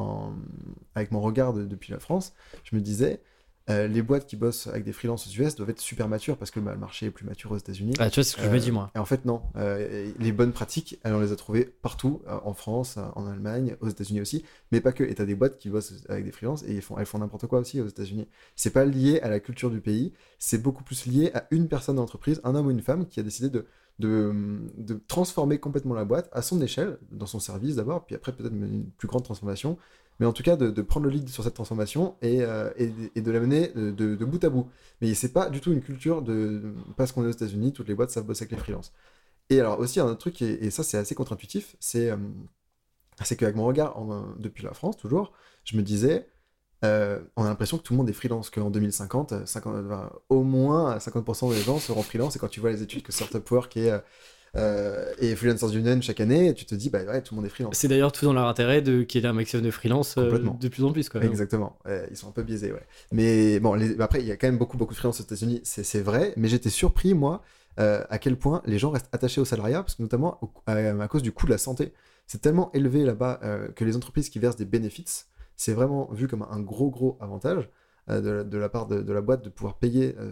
avec mon regard de- depuis la France, je me disais, euh, les boîtes qui bossent avec des freelances aux US doivent être super matures parce que le marché est plus mature aux États-Unis. Ah, tu vois, c'est ce que je me Euh, dis, moi. Et en fait, non. Euh, les bonnes pratiques, on les a trouvées partout, euh, en France, euh, en Allemagne, aux États-Unis aussi, mais pas que. Et t'as des boîtes qui bossent avec des freelances et font, elles font n'importe quoi aussi aux États-Unis. C'est pas lié à la culture du pays, c'est beaucoup plus lié à une personne d'entreprise, un homme ou une femme, qui a décidé de, de, de transformer complètement la boîte à son échelle, dans son service d'abord, puis après peut-être une plus grande transformation. Mais en tout cas, de, prendre le lead sur cette transformation et, euh, de la mener de, de- bout à bout. Mais c'est pas du tout une culture de. Parce qu'on est aux États-Unis, toutes les boîtes savent bosser avec les freelances. Et alors aussi, un autre truc, et, ça c'est assez contre-intuitif, c'est euh, c'est qu'avec mon regard depuis la France, toujours, je me disais, euh, on a l'impression que tout le monde est freelance, qu'en 2050, euh, 50, euh, au moins 50% des gens seront freelance, et quand tu vois les études que Startup Work et, euh, euh, et Freelancers Union chaque année, tu te dis, bah ouais, tout le monde est freelance. C'est d'ailleurs tout dans leur intérêt de qu'il y ait un maximum de freelance euh, de plus en plus. Quoi. Exactement. Euh, ils sont un peu biaisés, ouais. Mais bon, les- après, il y a quand même beaucoup, beaucoup de freelance aux États-Unis, c'est vrai. Mais j'étais surpris, moi, euh, à quel point les gens restent attachés au salariat, parce que notamment au- à, à cause du coût de la santé. C'est tellement élevé là-bas euh, que les entreprises qui versent des bénéfices, c'est vraiment vu comme un gros, gros avantage. euh, de, la- de la part de, de la boîte de pouvoir payer. euh,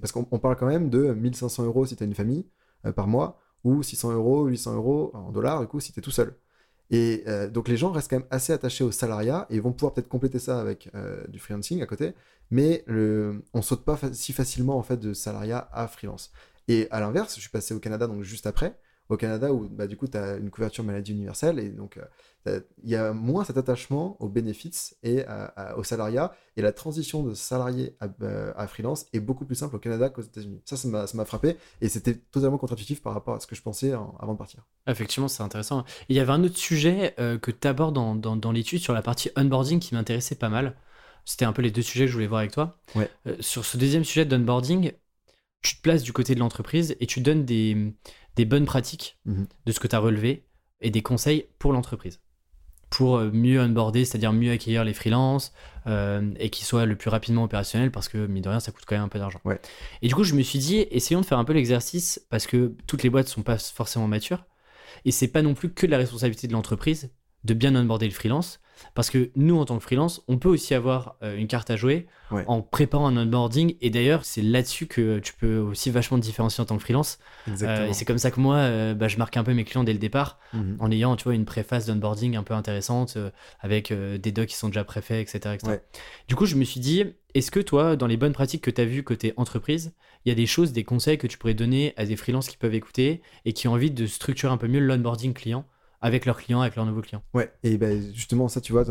Parce qu'on on parle quand même de 1500 euros si tu as une famille euh, par mois, ou 600 euros, 800 euros en dollars, du coup, si tu es tout seul. Et euh, donc les gens restent quand même assez attachés au salariat et vont pouvoir peut-être compléter ça avec euh, du freelancing à côté, mais le, on saute pas si facilement en fait de salariat à freelance. Et à l'inverse, je suis passé au Canada donc juste après, au Canada où bah, du coup tu as une couverture maladie universelle et donc euh, il y a moins cet attachement aux bénéfices et à- à- au salariat et la transition de salarié à, euh, à freelance est beaucoup plus simple au Canada qu'aux États-Unis. Ça, ça m'a ça m'a frappé et c'était totalement contre-intuitif par rapport à ce que je pensais en- avant de partir. Effectivement, c'est intéressant. Et il y avait un autre sujet euh, que tu abordes dans, dans, dans l'étude sur la partie onboarding qui m'intéressait pas mal. C'était un peu les deux sujets que je voulais voir avec toi. Ouais. Euh, sur ce deuxième sujet d'onboarding, tu te places du côté de l'entreprise et tu donnes des, des bonnes pratiques Mhm. de ce que tu as relevé et des conseils pour l'entreprise. Pour euh, mieux onboarder, c'est-à-dire mieux accueillir les freelances euh, et qu'ils soient le plus rapidement opérationnels parce que, mine de rien, ça coûte quand même un peu d'argent. Ouais. Et du coup, je me suis dit, essayons de faire un peu l'exercice parce que toutes les boîtes sont pas forcément matures. Et c'est pas non plus que de la responsabilité de l'entreprise de bien onboarder le freelance. Parce que nous, en tant que freelance, on peut aussi avoir euh, une carte à jouer Ouais. en préparant un onboarding. Et d'ailleurs, c'est là-dessus que tu peux aussi vachement te différencier en tant que freelance. Euh, et c'est comme ça que moi, euh, bah, je marque un peu mes clients dès le départ Mhm. en ayant, tu vois, une préface d'onboarding un peu intéressante avec des docs qui sont déjà préfaits, etc. etc. Ouais. Du coup, je me suis dit, est-ce que toi, dans les bonnes pratiques que tu as vues côté entreprise, il y a des choses, des conseils que tu pourrais donner à des freelances qui peuvent écouter et qui ont envie de structurer un peu mieux l'onboarding client avec leurs clients, avec leurs nouveaux clients Ouais, et ben justement, ça, tu vois,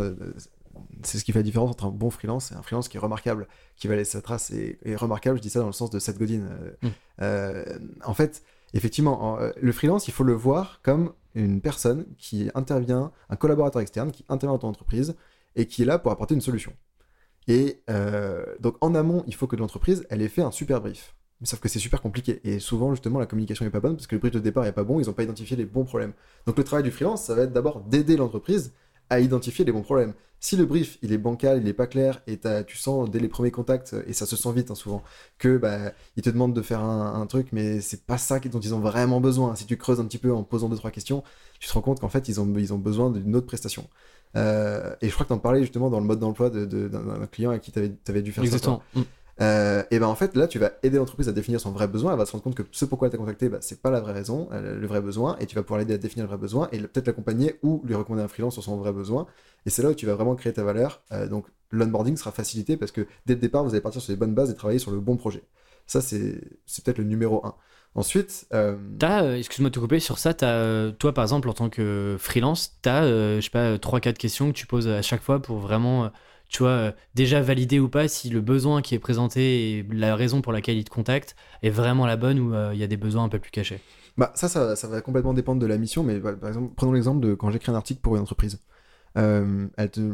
c'est ce qui fait la différence entre un bon freelance et un freelance qui est remarquable, qui va laisser sa trace. Et, et remarquable, je dis ça dans le sens de Seth Godin. Euh, Mm. euh, en fait, effectivement, en- euh, le freelance, il faut le voir comme une personne qui intervient, un collaborateur externe qui intervient dans ton entreprise et qui est là pour apporter une solution. Et euh, donc en amont, il faut que l'entreprise, elle ait fait un super brief. Sauf que c'est super compliqué. Et souvent, justement, la communication n'est pas bonne parce que le brief de départ n'est pas bon, ils n'ont pas identifié les bons problèmes. Donc le travail du freelance, ça va être d'abord d'aider l'entreprise à identifier les bons problèmes. Si le brief, il est bancal, il est pas clair, et tu sens dès les premiers contacts, et ça se sent vite hein, souvent, que bah, ils te demandent de faire un, truc, mais c'est pas ça dont ils ont vraiment besoin. Si tu creuses un petit peu en posant deux trois questions, tu te rends compte qu'en fait ils ont, ils ont besoin d'une autre prestation. Euh, et je crois que t'en parlais justement dans le mode d'emploi de- de- d'un client à qui t'avais avais dû faire ça. toi. Exactement. Euh, et ben en fait là tu vas aider l'entreprise à définir son vrai besoin. Elle va se rendre compte que ce pourquoi elle t'a contacté bah, c'est pas la vraie raison euh, le vrai besoin et tu vas pouvoir l'aider à définir le vrai besoin et peut-être l'accompagner ou lui recommander un freelance sur son vrai besoin. Et c'est là où tu vas vraiment créer ta valeur. Euh, donc l'onboarding sera facilité parce que dès le départ vous allez partir sur les bonnes bases et travailler sur le bon projet. Ça c'est peut-être le numéro un. Ensuite excuse-moi de te couper, sur ça, toi par exemple en tant que freelance, t'as, je sais pas, 3-4 questions que tu poses à chaque fois pour vraiment, tu vois, euh, déjà valider ou pas si le besoin qui est présenté et la raison pour laquelle il te contacte est vraiment la bonne ou euh, il y a des besoins un peu plus cachés. Bah, ça, ça, va complètement dépendre de la mission, mais bah, par exemple, prenons l'exemple de quand j'écris un article pour une entreprise. Euh,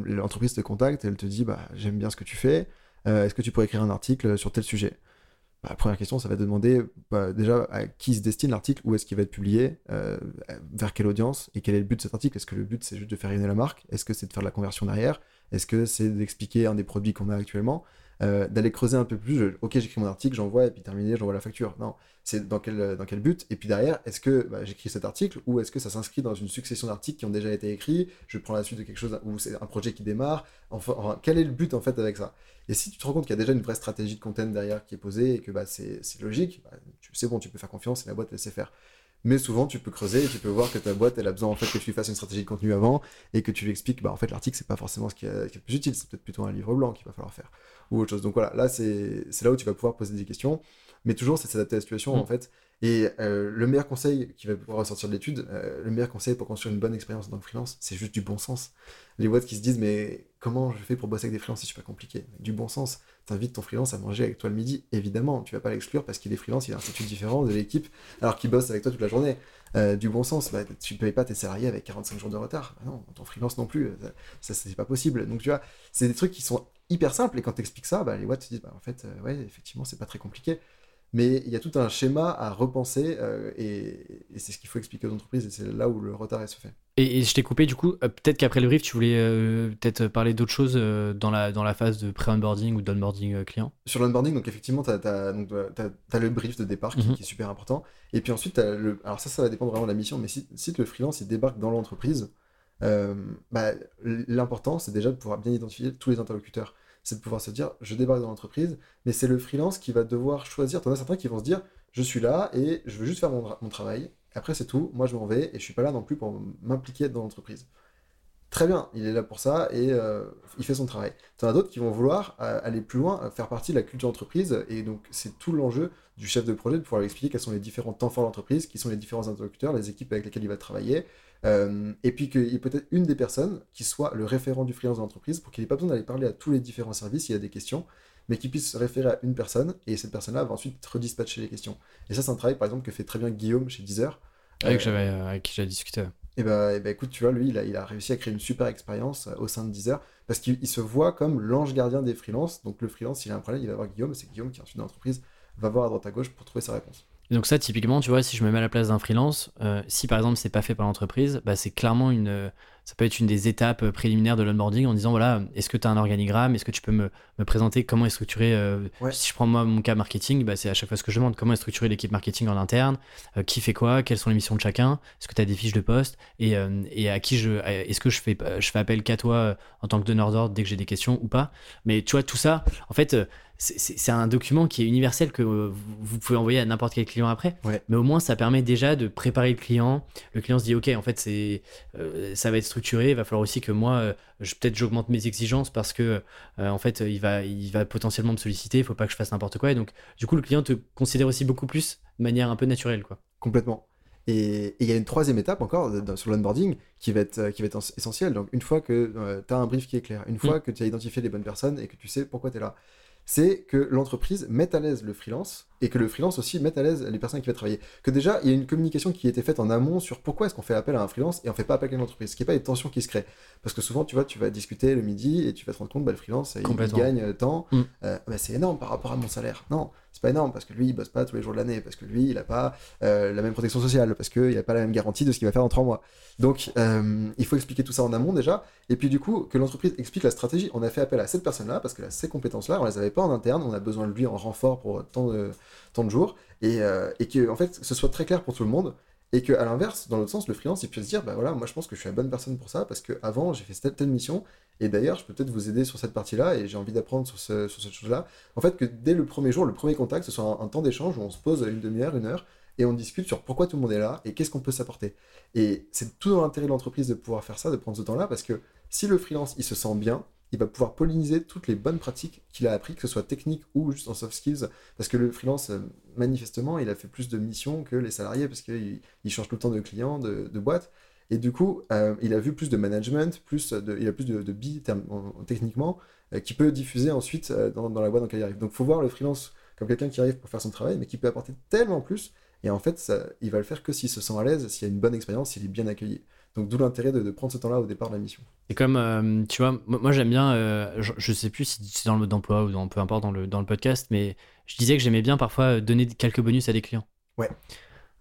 L'entreprise te contacte, elle te dit bah, J'aime bien ce que tu fais, est-ce que tu pourrais écrire un article sur tel sujet? Bah, première question, ça va te demander bah, déjà à qui se destine l'article, où est-ce qu'il va être publié, vers quelle audience, et quel est le but de cet article? Est-ce que le but c'est juste de faire rayonner la marque? Est-ce que c'est de faire de la conversion derrière? Est-ce que c'est d'expliquer un des produits qu'on a actuellement Euh, D'aller creuser un peu plus, je- ok j'écris mon article, j'envoie, et puis terminé, j'envoie la facture. Non, c'est dans quel, but? Et puis derrière, est-ce que bah, j'écris cet article ou est-ce que ça s'inscrit dans une succession d'articles qui ont déjà été écrits Je prends la suite de quelque chose ou c'est un projet qui démarre? Enfin, quel est le but en fait avec ça? Et si tu te rends compte qu'il y a déjà une vraie stratégie de content derrière qui est posée et que bah, c'est logique, bah, c'est bon, tu peux faire confiance et la boîte elle sait faire. Mais souvent, tu peux creuser et tu peux voir que ta boîte, elle a besoin en fait que tu lui fasses une stratégie de contenu avant et que tu lui expliques, bah en fait, l'article, c'est pas forcément ce qui est, le plus utile, c'est peut-être plutôt un livre blanc qu'il va falloir faire ou autre chose. Donc voilà, là, c'est là où tu vas pouvoir poser des questions, mais toujours, c'est s'adapter à la situation Mm. en fait. Et euh, le meilleur conseil qui va pouvoir ressortir de l'étude, euh, le meilleur conseil pour construire une bonne expérience en tant que freelance, c'est juste du bon sens. Les boîtes qui se disent, mais comment je fais pour bosser avec des freelances, c'est super compliqué? Du bon sens. T'invites ton freelance à manger avec toi le midi, évidemment, tu vas pas l'exclure parce qu'il est freelance, il a un statut différent de l'équipe, alors qu'il bosse avec toi toute la journée. Euh, du bon sens, bah, tu payes pas tes salariés avec 45 jours de retard. Bah non, ton freelance non plus, ça, ça, c'est pas possible. Donc tu vois, c'est des trucs qui sont hyper simples et quand t'expliques ça, bah, les boîtes se disent, bah, en fait, ouais, effectivement, c'est pas très compliqué. Mais il y a tout un schéma à repenser euh, et, et c'est ce qu'il faut expliquer aux entreprises et c'est là où le retard se fait. Et, et je t'ai coupé du coup, euh, peut-être qu'après le brief, tu voulais euh, peut-être parler d'autres choses dans, la, dans la phase de pré-onboarding ou d'onboarding client? Sur l'onboarding, donc effectivement, tu as, le brief de départ qui, Mhm. qui est super important. Et puis ensuite, le... alors ça, ça va dépendre vraiment de la mission, mais si, si le freelance il débarque dans l'entreprise, bah, l'important c'est déjà de pouvoir bien identifier tous les interlocuteurs. C'est de pouvoir se dire, je débarque dans l'entreprise, mais c'est le freelance qui va devoir choisir. T'en as certains qui vont se dire, je suis là et je veux juste faire mon, tra- mon travail. Après, c'est tout. Moi, je m'en vais et je suis pas là non plus pour m'impliquer dans l'entreprise. Très bien, il est là pour ça et euh, il fait son travail. T'en as d'autres qui vont vouloir euh, aller plus loin, faire partie de la culture d'entreprise et donc c'est tout l'enjeu du chef de projet de pouvoir lui expliquer quels sont les différents temps forts de l'entreprise, qui sont les différents interlocuteurs, les équipes avec lesquelles il va travailler, euh, et puis qu'il y ait peut-être une des personnes qui soit le référent du freelance de l'entreprise pour qu'il n'ait pas besoin d'aller parler à tous les différents services s'il y a des questions, mais qu'il puisse se référer à une personne et cette personne-là va ensuite redispatcher les questions. Et ça, c'est un travail par exemple que fait très bien Guillaume chez Deezer. Avec, Euh, euh, avec qui j'avais discuté. et bah, et bah, écoute, tu vois, lui, il a, il a réussi à créer une super expérience euh, au sein de Deezer parce qu'il il se voit comme l'ange gardien des freelances. Donc le freelance, s'il a un problème, il va voir Guillaume, c'est Guillaume qui ensuite dans l'entreprise va voir à droite à gauche pour trouver sa réponse. Donc ça, typiquement, tu vois, si je me mets à la place d'un freelance, euh, si par exemple c'est pas fait par l'entreprise, bah, c'est clairement une, ça peut être une des étapes euh, préliminaires de l'onboarding en disant voilà, est-ce que tu as un organigramme, est-ce que tu peux me, me présenter? Comment est structuré, euh, Ouais. si je prends moi mon cas marketing, bah, c'est à chaque fois ce que je demande, comment est structurée l'équipe marketing en interne, euh, qui fait quoi, quelles sont les missions de chacun, est-ce que tu as des fiches de poste? Et, euh, et à qui je, est-ce que je fais, je fais appel qu'à toi en tant que donneur d'ordre dès que j'ai des questions ou pas? Mais tu vois, tout ça, en fait, c'est- un document qui est universel que vous, pouvez envoyer à n'importe quel client après. Ouais. Mais au moins, ça permet déjà de préparer le client. Le client se dit, OK, en fait, c'est, ça va être structuré. Il va falloir aussi que moi, euh, je, peut-être j'augmente mes exigences parce que, euh, en fait, il va, il va potentiellement me solliciter. Il faut pas que je fasse n'importe quoi. Et donc, du coup, le client te considère aussi beaucoup plus de manière un peu naturelle, quoi. Complètement. Et il y a une troisième étape encore sur l'onboarding qui va être, qui va être essentielle. Donc, une fois que tu as un brief qui est clair, une fois mm. que tu as identifié les bonnes personnes et que tu sais pourquoi tu es là, c'est que l'entreprise mette à l'aise le freelance et que le freelance aussi mette à l'aise les personnes qui vont travailler. Que déjà, il y a une communication qui a été faite en amont sur pourquoi est-ce qu'on fait appel à un freelance et on fait pas appel à une entreprise. Ce qui n'est pas des tensions qui se créent. Parce que souvent, tu vois, tu vas discuter le midi et tu vas te rendre compte, bah, le freelance, il, gagne tant. Mm. Euh, bah, c'est énorme par rapport à mon salaire. Non, c'est pas énorme parce que lui, il bosse pas tous les jours de l'année, parce que lui, il a pas euh, la même protection sociale, parce qu'il a pas la même garantie de ce qu'il va faire dans trois mois. Donc, euh, il faut expliquer tout ça en amont déjà. Et puis, du coup, que l'entreprise explique la stratégie. On a fait appel à cette personne-là parce que là, ces compétences-là, on les avait pas en interne. On a besoin de lui en renfort pour tant de, tant de jours. Et, euh, et que, en fait, ce soit très clair pour tout le monde. Et qu'à l'inverse, dans l'autre sens, le freelance, il puisse se dire, bah voilà, moi je pense que je suis la bonne personne pour ça parce que avant j'ai fait telle, telle mission et d'ailleurs je peux peut-être vous aider sur cette partie-là et j'ai envie d'apprendre sur, sur cette chose-là. En fait, que dès le premier jour, le premier contact, ce soit un, temps d'échange où on se pose une demi-heure, une heure et on discute sur pourquoi tout le monde est là et qu'est-ce qu'on peut s'apporter. Et c'est tout dans l'intérêt de l'entreprise de pouvoir faire ça, de prendre ce temps-là parce que si le freelance il se sent bien, il va pouvoir polliniser toutes les bonnes pratiques qu'il a appris, que ce soit technique ou juste en soft skills, parce que le freelance, euh, manifestement, il a fait plus de missions que les salariés, parce qu'il change tout le temps de clients, de, de boîtes, et du coup, euh, il a vu plus de management, plus de, il a plus de, de billes techniquement, euh, qui peut diffuser ensuite dans, dans, la boîte dans laquelle il arrive. Donc faut voir le freelance comme quelqu'un qui arrive pour faire son travail, mais qui peut apporter tellement plus, et en fait, ça, il va le faire que s'il se sent à l'aise, s'il a une bonne expérience, s'il est bien accueilli. Donc d'où l'intérêt de, prendre ce temps-là au départ de la mission. Et comme, euh, tu vois, moi, j'aime bien, euh, je, sais plus si c'est dans le mode d'emploi ou dans, peu importe dans le, dans le podcast, mais je disais que j'aimais bien parfois euh, donner quelques bonus à des clients. Ouais.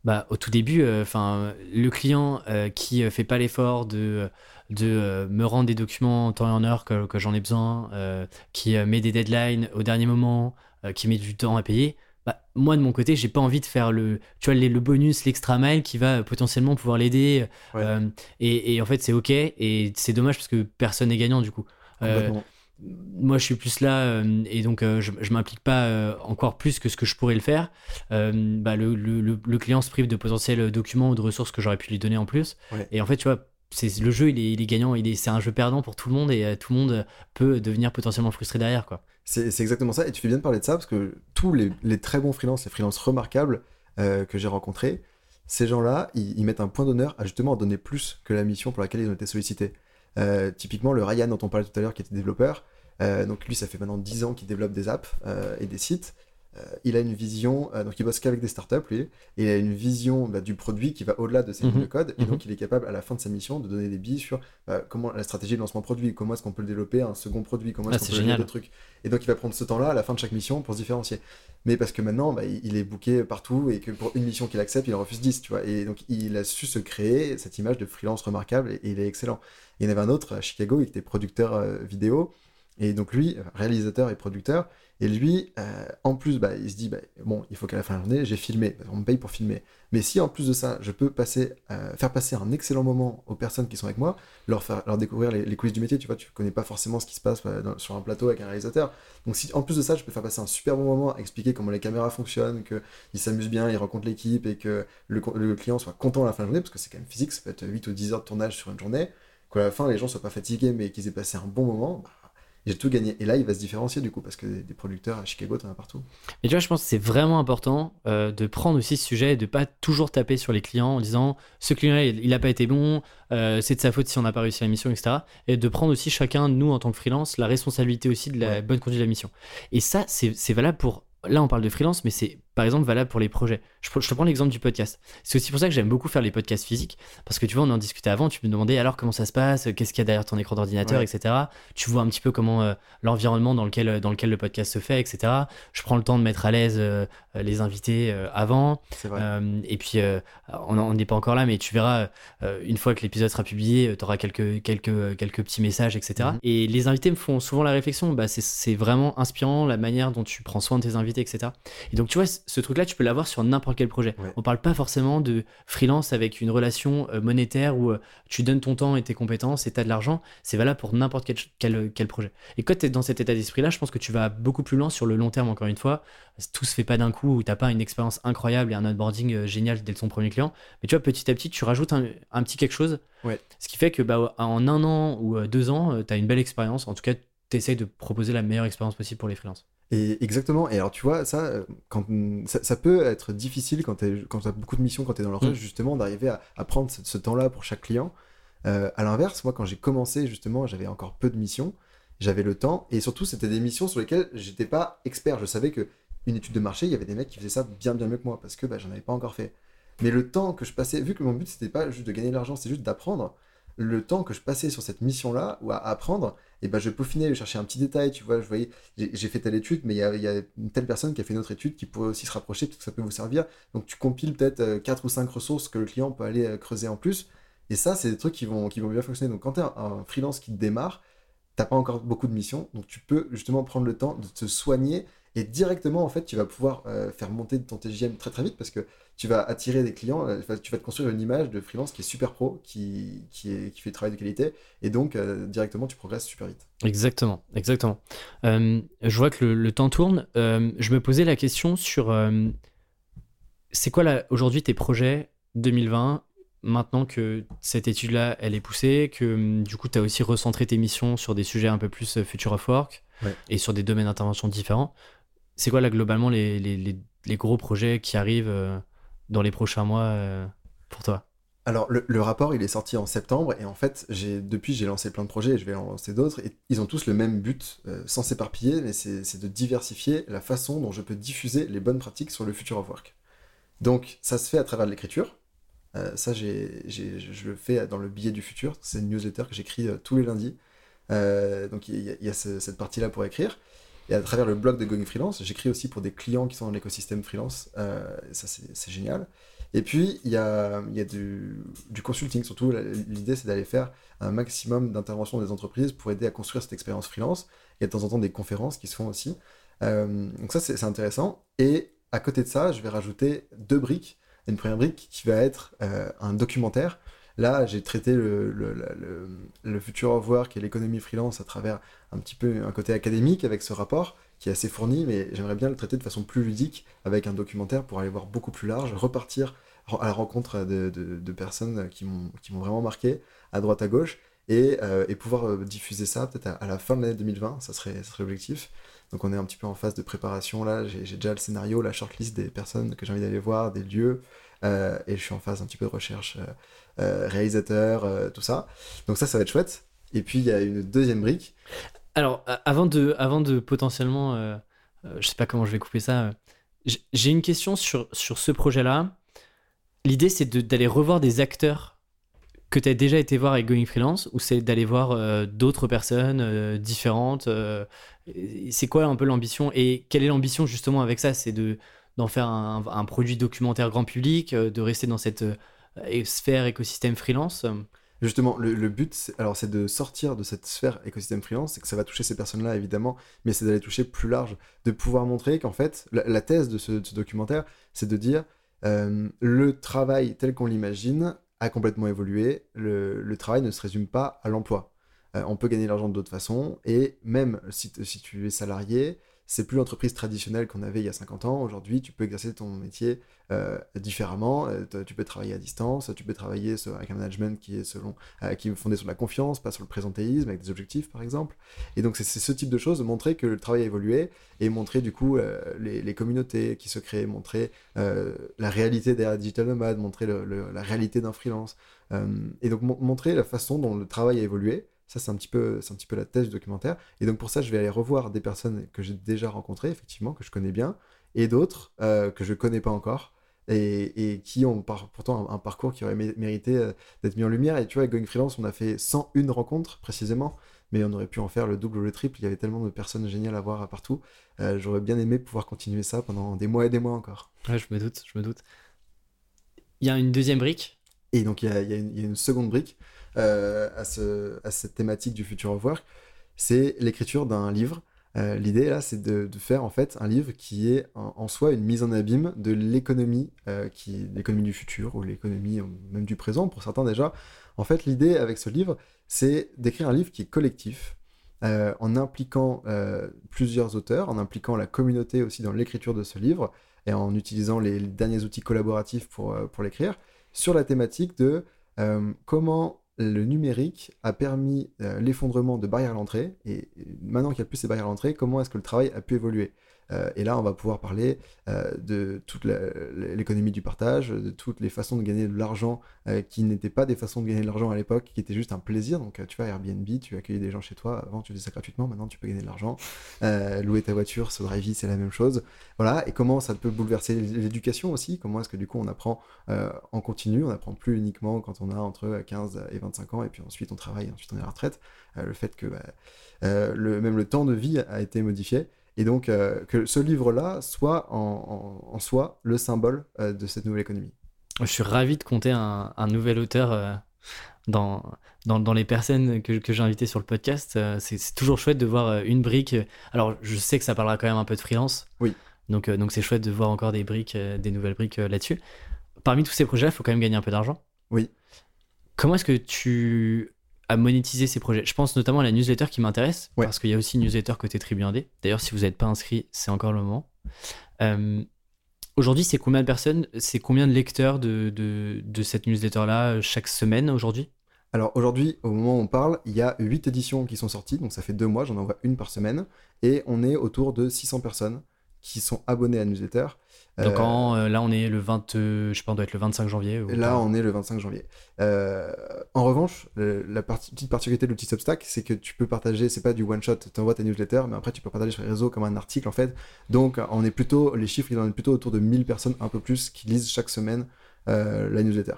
Bah, au tout début, enfin, le client qui fait pas l'effort de, de me rendre des documents en temps et en heure que, que j'en ai besoin, qui met des deadlines au dernier moment, qui met du temps à payer, bah, moi de mon côté, j'ai pas envie de faire le, tu vois, le, bonus, l'extra mile qui va potentiellement pouvoir l'aider. Euh, et, en fait, c'est ok. Et c'est dommage parce que personne n'est gagnant du coup. Euh, moi, je suis plus là euh, et donc je, je m'implique pas encore plus que ce que je pourrais le faire. Bah, le, le, client se prive de potentiels documents ou de ressources que j'aurais pu lui donner en plus. Et en fait, tu vois, c'est le jeu, il est, il est gagnant, il est, c'est un jeu perdant pour tout le monde et tout le monde peut devenir potentiellement frustré derrière, quoi. C'est exactement ça. Et tu fais bien de parler de ça parce que tous les, très bons freelances, les freelances remarquables euh, que j'ai rencontrés, ces gens-là, ils, mettent un point d'honneur à justement donner plus que la mission pour laquelle ils ont été sollicités. Euh, typiquement, le Ryan dont on parlait tout à l'heure, qui était développeur, euh, donc lui, ça fait maintenant 10 ans qu'il développe des apps et des sites. Euh, il a une vision, euh, donc il bosse qu'avec des startups, lui, et il a une vision bah, du produit qui va au-delà de ses lignes de mhm. code, et donc mhm. il est capable, à la fin de sa mission, de donner des billes sur bah, comment la stratégie de lancement produit, comment est-ce qu'on peut le développer, un second produit, comment est-ce ah, qu'on peut génial. des trucs. Et donc il va prendre ce temps-là à la fin de chaque mission pour se différencier. Mais parce que maintenant, bah, il est booké partout, et que pour une mission qu'il accepte, il en refuse 10, tu vois. Et donc il a su se créer cette image de freelance remarquable, et, il est excellent. il y en avait un autre à Chicago, il était producteur euh, vidéo, et donc lui, réalisateur et producteur, et lui, euh, en plus, bah, il se dit, bah, bon, il faut qu'à la fin de la journée, j'ai filmé, on me paye pour filmer. Mais si en plus de ça, je peux passer, euh, faire passer un excellent moment aux personnes qui sont avec moi, leur, faire, leur découvrir les, coulisses du métier, tu vois, tu connais pas forcément ce qui se passe euh, sur un plateau avec un réalisateur. Donc si en plus de ça, je peux faire passer un super bon moment expliquer comment les caméras fonctionnent, qu'ils s'amusent bien, ils rencontrent l'équipe et que le, le, client soit content à la fin de la journée, parce que c'est quand même physique, ça peut être 8 ou 10 heures de tournage sur une journée, qu'à la fin, les gens soient pas fatigués, mais qu'ils aient passé un bon moment, bah, j'ai tout gagné. Et là, il va se différencier du coup, parce que des producteurs à Chicago, t'en as partout. Et tu vois, je pense que c'est vraiment important euh, de prendre aussi ce sujet et de pas toujours taper sur les clients en disant ce client-là, il n'a pas été bon, euh, c'est de sa faute si on n'a pas réussi la mission, etc. Et de prendre aussi chacun, nous en tant que freelance, la responsabilité aussi de la bonne conduite de la mission. Et ça, c'est valable pour. Là, on parle de freelance, mais c'est par exemple, valable pour les projets. Je, te prends l'exemple du podcast. C'est aussi pour ça que j'aime beaucoup faire les podcasts physiques, parce que tu vois, on en discutait avant, tu me demandais alors comment ça se passe, qu'est-ce qu'il y a derrière ton écran d'ordinateur, etc. Tu vois un petit peu comment euh, l'environnement dans lequel, dans lequel le podcast se fait, etc. Je prends le temps de mettre à l'aise euh, les invités euh, avant. et puis, on n'est pas encore là, mais tu verras, une fois que l'épisode sera publié, tu auras quelques, quelques, quelques petits messages, etc. Mhm. Et les invités me font souvent la réflexion, bah, c'est vraiment inspirant la manière dont tu prends soin de tes invités, etc. Et donc, tu vois, ce truc-là, tu peux l'avoir sur n'importe quel projet. On parle pas forcément de freelance avec une relation euh, monétaire où euh, tu donnes ton temps et tes compétences et tu as de l'argent. C'est valable pour n'importe quel, quel, projet. Et quand tu es dans cet état d'esprit-là, je pense que tu vas beaucoup plus loin sur le long terme, encore une fois. Tout se fait pas d'un coup où tu pas une expérience incroyable et un onboarding euh, génial dès ton premier client. Mais tu vois, petit à petit, tu rajoutes un, petit quelque chose. Ce qui fait que bah, en un an ou deux ans, tu as une belle expérience. En tout cas, tu essayes de proposer la meilleure expérience possible pour les freelances. Et exactement. Et alors, tu vois, ça, euh, quand, ça, ça peut être difficile quand tu as beaucoup de missions, quand tu es dans le rush, Mm. justement, d'arriver à, à prendre ce, ce temps-là pour chaque client. Euh, à l'inverse, moi, quand j'ai commencé, justement, j'avais encore peu de missions, j'avais le temps, et surtout, c'était des missions sur lesquelles j'étais pas expert. Je savais que une étude de marché, il y avait des mecs qui faisaient ça bien, bien mieux que moi, parce que bah, j'en avais pas encore fait. Mais le temps que je passais, vu que mon but, c'était pas juste de gagner de l'argent, c'était juste d'apprendre, le temps que je passais sur cette mission-là, ou à apprendre, et ben je peaufinais, je cherchais un petit détail, tu vois, je voyais, j'ai fait telle étude, mais il y a, une telle personne qui a fait une autre étude qui pourrait aussi se rapprocher, peut-être que ça peut vous servir. Donc tu compiles peut-être 4 ou 5 ressources que le client peut aller euh, creuser en plus. Et ça, c'est des trucs qui vont, qui vont bien fonctionner. Donc quand tu es un, freelance qui démarre, t'as pas encore beaucoup de missions, donc tu peux justement prendre le temps de te soigner et directement, en fait, tu vas pouvoir euh, faire monter ton TGM très très vite parce que tu vas attirer des clients, euh, tu vas te construire une image de freelance qui est super pro, qui, qui, est, qui fait du travail de qualité, et donc euh, directement, tu progresses super vite. Exactement, exactement. Je vois que le, le temps tourne. Je me posais la question sur c'est quoi aujourd'hui tes projets 2020 maintenant que cette étude-là, elle est poussée, que hum, du coup, tu as aussi recentré tes missions sur des sujets un peu plus future of work Ouais. et sur des domaines d'intervention différents. C'est quoi là, globalement, les, les, les- gros projets qui arrivent euh, dans les prochains mois euh, pour toi? Alors, le, rapport, il est sorti en septembre, et en fait, j'ai, depuis, j'ai lancé plein de projets, et je vais en lancer d'autres, et ils ont tous le même but, euh, sans s'éparpiller, mais c'est, de diversifier la façon dont je peux diffuser les bonnes pratiques sur le future of work. Donc, ça se fait à travers l'écriture. Ça, j'ai, je le fais dans le billet du futur. C'est une newsletter que j'écris tous les lundis. Donc, il y a, cette partie-là pour écrire. Et à travers le blog de Going Freelance, j'écris aussi pour des clients qui sont dans l'écosystème freelance. Euh, ça, c'est, génial. Et puis, il y a, du, consulting, surtout. L'idée, c'est d'aller faire un maximum d'interventions des entreprises pour aider à construire cette expérience freelance. Il y a de temps en temps des conférences qui se font aussi. Euh, donc ça, c'est intéressant. Et à côté de ça, je vais rajouter deux briques. Une première brique qui va être euh, un documentaire. Là, j'ai traité le, le, le, le- le future of work et l'économie freelance à travers un petit peu un côté académique avec ce rapport qui est assez fourni, mais j'aimerais bien le traiter de façon plus ludique avec un documentaire pour aller voir beaucoup plus large, repartir à la rencontre de, de- de personnes qui m'ont vraiment marqué à droite à gauche et, euh, et pouvoir euh, diffuser ça peut-être à, la fin de l'année 2020, ça serait, ça serait l'objectif. Donc on est un petit peu en phase de préparation là, j'ai déjà le scénario, la shortlist des personnes que j'ai envie d'aller voir, des lieux, euh, et je suis en phase un petit peu de recherche réalisateur, tout ça. Donc ça, ça va être chouette. Et puis il y a une deuxième brique. Alors, avant de, avant de potentiellement, euh, euh, je sais pas comment je vais couper ça, euh, j'ai une question sur, sur ce projet-là. L'idée, c'est d'aller revoir des acteurs que tu as déjà été voir avec Going Freelance ou c'est d'aller voir euh, d'autres personnes euh, différentes C'est quoi un peu l'ambition Et quelle est l'ambition justement avec ça? C'est de d'en faire un, produit documentaire grand public, de rester dans cette sphère écosystème freelance Justement, le, but, alors, c'est de sortir de cette sphère écosystème freelance, c'est que ça va toucher ces personnes-là, évidemment, mais c'est d'aller toucher plus large, de pouvoir montrer qu'en fait, la, thèse de ce, documentaire, c'est de dire euh, le travail tel qu'on l'imagine a complètement évolué, le, travail ne se résume pas à l'emploi. Euh, on peut gagner l'argent d'autres façons, et même si tu es salarié, c'est plus l'entreprise traditionnelle qu'on avait il y a 50 ans. Aujourd'hui, tu peux exercer ton métier euh, différemment. Euh, tu peux travailler à distance, tu peux travailler avec un management qui est selon, euh, qui est fondé sur la confiance, pas sur le présentéisme, avec des objectifs par exemple. Et donc c'est ce type de choses, montrer que le travail a évolué et montrer du coup les, communautés qui se créent, montrer la réalité derrière Digital Nomad, montrer la réalité d'un freelance. Et donc mon- montrer la façon dont le travail a évolué. Ça, c'est un, petit peu- c'est un petit peu la thèse du documentaire. Et donc pour ça, je vais aller revoir des personnes que j'ai déjà rencontrées, effectivement, que je connais bien, et d'autres euh, que je connais pas encore, et, et qui ont par- pourtant un, un parcours qui aurait mé- mérité euh, d'être mis en lumière. Et tu vois, avec Going Freelance, on a fait 101 rencontres précisément, mais on aurait pu en faire le double ou le triple. Il y avait tellement de personnes géniales à voir partout. Euh, J'aurais bien aimé pouvoir continuer ça pendant des mois et des mois encore. Ouais, je me doute, je me doute. Il y a une deuxième brique? Et donc, il y a, il y a une, il y a une seconde brique euh, à, ce- à cette thématique du future of work, c'est l'écriture d'un livre. Euh, L'idée, là, c'est de, faire en fait un livre qui est en, soi une mise en abîme de l'économie, euh, qui l'économie du futur ou l'économie même du présent pour certains déjà. En fait, l'idée avec ce livre, c'est d'écrire un livre qui est collectif, en impliquant plusieurs auteurs, en impliquant la communauté aussi dans l'écriture de ce livre et en utilisant les, derniers outils collaboratifs pour, pour l'écrire sur la thématique de comment le numérique a permis euh, l'effondrement de barrières à l'entrée. Et maintenant qu'il n'y a plus ces barrières à l'entrée, comment est-ce que le travail a pu évoluer? Euh, et là, on va pouvoir parler euh, de toute l'économie du partage, de toutes les façons de gagner de l'argent euh, qui n'étaient pas des façons de gagner de l'argent à l'époque, qui étaient juste un plaisir. Donc, tu vois, Airbnb, tu accueillais des gens chez toi. Avant, tu faisais ça gratuitement. Maintenant, tu peux gagner de l'argent. louer ta voiture sur Drivey, c'est la même chose. Voilà. Et comment ça peut bouleverser l'éducation aussi? Comment est-ce que du coup, on apprend en continu? On n'apprend plus uniquement quand on a entre 15 et 25 ans, et puis ensuite on travaille, ensuite on est à la retraite. le fait que bah, même le temps de vie a été modifié. Et donc, euh, que ce livre-là soit en, soi le symbole euh, de cette nouvelle économie. Je suis ravi de compter un, nouvel auteur euh, dans, dans, les personnes que, que j'ai invitées sur le podcast. c'est toujours chouette de voir une brique. Alors, je sais que ça parlera quand même un peu de freelance. Oui. Donc, donc c'est chouette de voir encore des briques, des nouvelles briques là-dessus. Parmi tous ces projets, il faut quand même gagner un peu d'argent. Oui. Comment est-ce que tu à monétiser ces projets. Je pense notamment à la newsletter qui m'intéresse, parce qu'il y a aussi une newsletter côté Tribu D'ailleurs, si vous n'êtes pas inscrit, c'est encore le moment. Euh, aujourd'hui, c'est combien de personnes, c'est combien de lecteurs de, de, cette newsletter-là euh, chaque semaine aujourd'hui? Alors aujourd'hui, au moment où on parle, il y a 8 éditions qui sont sorties, donc ça fait deux mois, j'en envoie une par semaine, et on est autour de 600 personnes qui sont abonnés à la newsletter. Donc euh, euh, là, on est le 20, je sais pas, on doit être le 25 janvier. là, on est le 25 janvier. Euh, en revanche, la petite particularité de l'outil Substack, c'est que tu peux partager, c'est pas du one shot, tu envoies ta newsletter, mais après tu peux partager sur les réseaux comme un article en fait. Donc on est plutôt, les chiffres, ils en sont plutôt autour de 1000 personnes, un peu plus, qui lisent chaque semaine la newsletter.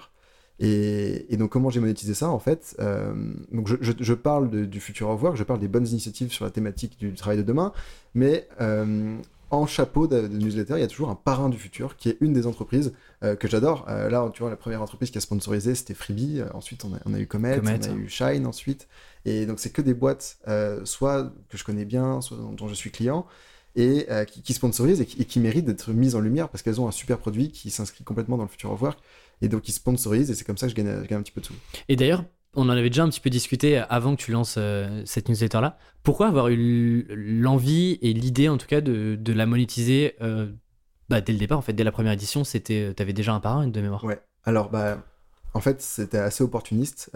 Et, donc comment j'ai monétisé ça en fait Donc je, parle du futur au revoir, je parle des bonnes initiatives sur la thématique du travail de demain, mais en chapeau de, newsletter, il y a toujours un parrain du futur qui est une des entreprises euh, que j'adore. Euh, là, tu vois, la première entreprise qui a sponsorisé, c'était Freebie. Euh, ensuite, on a, eu Comet, on a eu Shine ensuite. Et donc, c'est que des boîtes, soit que je connais bien, soit dont, je suis client, et qui, sponsorisent et qui, méritent d'être mises en lumière parce qu'elles ont un super produit qui s'inscrit complètement dans le futur of work. Et donc, ils sponsorisent et c'est comme ça que je gagne, je gagne un petit peu de sous. Et d'ailleurs, on en avait déjà un petit peu discuté avant que tu lances euh, cette newsletter-là. Pourquoi avoir eu l'envie et l'idée, en tout cas, de, la monétiser euh, bah, dès le départ En fait, dès la première édition, c'était, euh, avais déjà un parrain de mémoire. Ouais. Alors, bah, en fait, c'était assez opportuniste.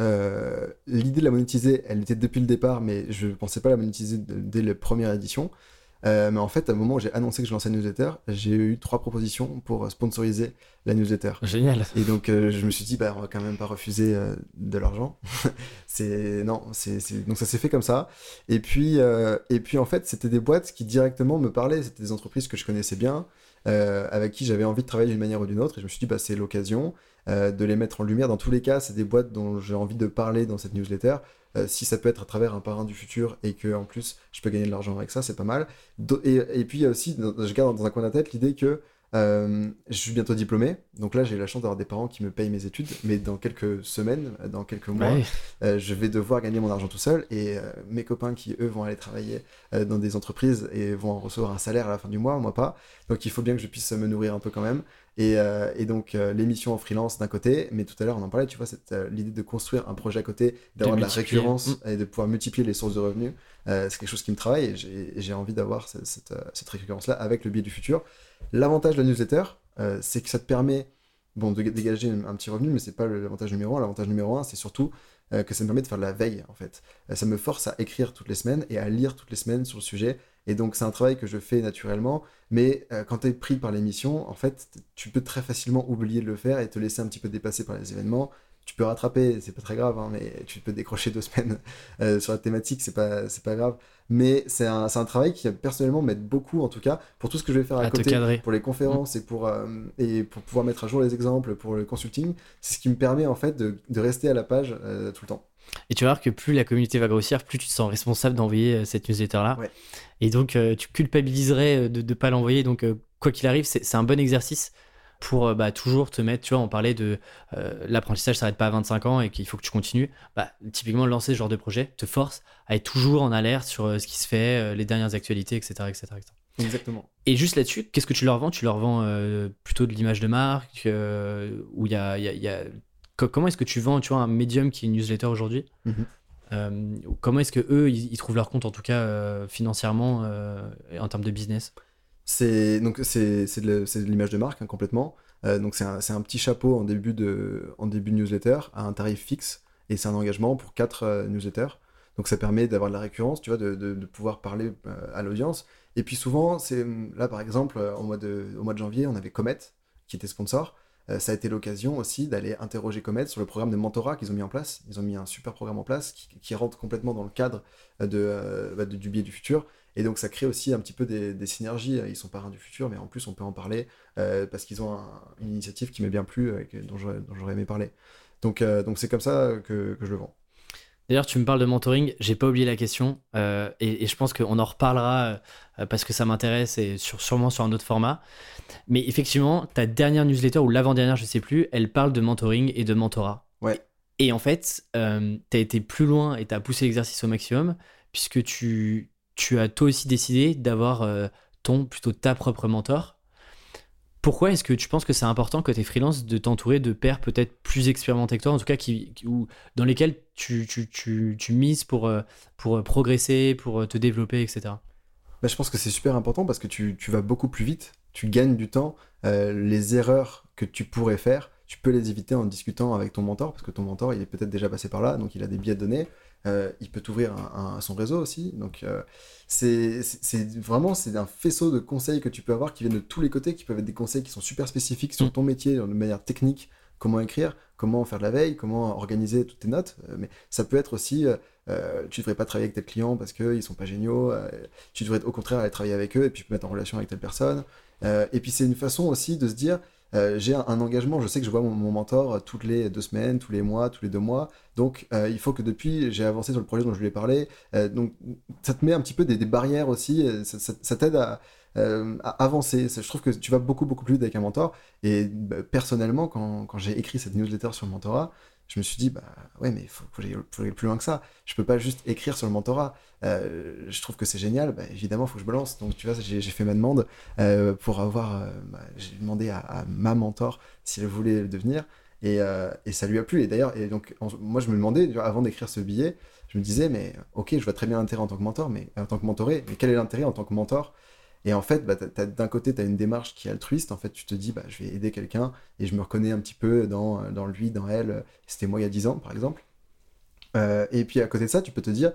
l'idée de la monétiser, elle était depuis le départ, mais je ne pensais pas la monétiser dès la première édition. Euh, mais en fait, à un moment où j'ai annoncé que je lançais la newsletter, j'ai eu trois propositions pour sponsoriser la newsletter. Génial. Et donc, euh, je me suis dit, bah, on va quand même pas refuser euh, de l'argent. c'est non, c'est donc ça s'est fait comme ça. Et puis, et puis en fait, c'était des boîtes qui directement me parlaient. C'était des entreprises que je connaissais bien, avec qui j'avais envie de travailler d'une manière ou d'une autre. Et je me suis dit, bah, c'est l'occasion de les mettre en lumière. Dans tous les cas, c'est des boîtes dont j'ai envie de parler dans cette newsletter. Euh, si ça peut être à travers un parrain du futur et que en plus je peux gagner de l'argent avec ça, c'est pas mal. Et, et, puis il y a aussi, je garde dans un coin de la tête l'idée que euh, je suis bientôt diplômé, donc là j'ai la chance d'avoir des parents qui me payent mes études, mais dans quelques semaines, dans quelques mois, euh, je vais devoir gagner mon argent tout seul et mes copains qui eux vont aller travailler dans des entreprises et vont recevoir un salaire à la fin du mois, moi pas. Donc il faut bien que je puisse me nourrir un peu quand même. Euh, et, donc euh, l'émission en freelance d'un côté, mais tout à l'heure on en parlait, tu vois, euh, l'idée de construire un projet à côté, d'avoir de, la récurrence mm. et de pouvoir multiplier les sources de revenus, c'est quelque chose qui me travaille et j'ai envie d'avoir cette, cette, récurrence-là avec le biais du futur. L'avantage de la newsletter, c'est que ça te permet bon, de dégager un, petit revenu, mais c'est pas l'avantage numéro un. L'avantage numéro un, c'est surtout que ça me permet de faire de la veille, en fait. ça me force à écrire toutes les semaines et à lire toutes les semaines sur le sujet et donc, c'est un travail que je fais naturellement. Mais euh, quand tu es pris par l'émission, en fait, tu peux très facilement oublier de le faire et te laisser un petit peu dépasser par les événements. Tu peux rattraper, c'est pas très grave, hein, mais tu peux décrocher deux semaines euh, sur la thématique, c'est pas, c'est pas grave. Mais c'est un, un, travail qui, personnellement, m'aide beaucoup, en tout cas, pour tout ce que je vais faire à, côté, pour les conférences et, pour, euh, et pour pouvoir mettre à jour les exemples, pour le consulting. C'est ce qui me permet, en fait, de, de rester à la page tout le temps. Et tu vas voir que plus la communauté va grossir, plus tu te sens responsable d'envoyer euh, cette newsletter-là. Et donc, euh, tu culpabiliserais euh, de ne pas l'envoyer. Donc, quoi qu'il arrive, c'est un bon exercice pour bah, toujours te mettre, tu vois, on parlait de l'apprentissage s'arrête pas à 25 ans et qu'il faut que tu continues. Bah, typiquement, lancer ce genre de projet te force à être toujours en alerte sur ce qui se fait, les dernières actualités, etc. etc., Exactement. Et juste là-dessus, qu'est-ce que tu leur vends? Tu leur vends plutôt de l'image de marque, où il y a, y a comment est-ce que tu vends tu vois, un médium qui est une newsletter aujourd'hui mhm. euh, Comment est-ce que eux ils, trouvent leur compte en tout cas euh, financièrement euh, en termes de business? C'est donc c'est de l'image de marque hein, complètement. donc c'est un, un, petit chapeau en début de en début de newsletter à un tarif fixe et c'est un engagement pour quatre newsletters. Donc ça permet d'avoir de la récurrence, tu vois, de, de, pouvoir parler à l'audience. Et puis souvent, c'est là par exemple, au mois, de, au mois de janvier, on avait Comet qui était sponsor. Euh, ça a été l'occasion aussi d'aller interroger Comet sur le programme de mentorat qu'ils ont mis en place. Ils ont mis un super programme en place qui, rentre complètement dans le cadre euh, euh, bah, de, du biais du futur. Et donc ça crée aussi un petit peu des, synergies. Ils sont parrains du futur, mais en plus on peut en parler parce qu'ils ont une initiative qui m'est bien plu, dont j'aurais aimé parler. Donc c'est comme ça que je le vends. D'ailleurs, tu me parles de mentoring, j'ai pas oublié la question, euh, et, je pense qu'on en reparlera euh, parce que ça m'intéresse et sûrement sur un autre format. Mais effectivement, ta dernière newsletter ou l'avant-dernière, je sais plus, elle parle de mentoring et de mentorat. Ouais. Et en fait, euh, tu as été plus loin et tu as poussé l'exercice au maximum, puisque tu, tu as toi aussi décidé d'avoir ton, plutôt ta propre mentor. Pourquoi est-ce que tu penses que c'est important es freelance de t'entourer de pairs peut-être plus expérimentés que toi, en tout cas qui, ou dans lesquels tu, tu, tu, tu mises pour, euh, pour euh, progresser, pour euh, te développer, etc. Bah, je pense que c'est super important parce que tu, tu, vas beaucoup plus vite, tu gagnes du temps. les erreurs que tu pourrais faire, tu peux les éviter en discutant avec ton mentor parce que ton mentor il est peut-être déjà passé par là, donc il a des biais de données. Euh, il peut t'ouvrir un, son réseau aussi. Donc, euh, c'est vraiment c'est un faisceau de conseils que tu peux avoir qui viennent de tous les côtés, qui peuvent être des conseils qui sont super spécifiques sur mm. ton métier, de manière technique, comment écrire, comment faire de la veille, comment organiser toutes tes notes. Euh, mais ça peut être aussi, tu devrais pas travailler avec tes clients parce qu'ils sont pas géniaux. tu devrais au contraire aller travailler avec eux et puis mettre en relation avec telle personne. et puis c'est une façon aussi de se dire, euh, j'ai un, engagement, je sais que je vois mon, mentor toutes les deux semaines, tous les mois, tous les deux mois. Donc, euh, il faut que depuis, j'ai avancé sur le projet dont je lui ai parlé. Euh, donc, ça te met un petit peu des, barrières aussi. Ça, t'aide à, avancer. Je trouve que tu vas beaucoup, beaucoup plus vite avec un mentor. Et bah, personnellement, quand, quand j'ai écrit cette newsletter sur le mentorat, je me suis dit, bah ouais, mais il faut, aller plus loin que ça. Je peux pas juste écrire sur le mentorat. Euh, je trouve que c'est génial, bah, évidemment, il faut que je me lance. Donc, tu vois, j'ai fait ma demande euh, pour avoir. Euh, bah, j'ai demandé à, ma mentor si elle voulait le devenir. Et, ça lui a plu. Et d'ailleurs, donc, moi, je me demandais, avant d'écrire ce billet, je me disais, mais ok, je vois très bien l'intérêt en tant que mentor, mais en tant que mentoré, mais quel est l'intérêt en tant que mentor et en fait, bah, d'un côté, tu as une démarche qui est altruiste. En fait, tu te dis, bah, je vais aider quelqu'un et je me reconnais un petit peu dans, lui, dans elle. C'était moi il y a 10 ans, par exemple. Euh, et puis à côté de ça, tu peux te dire,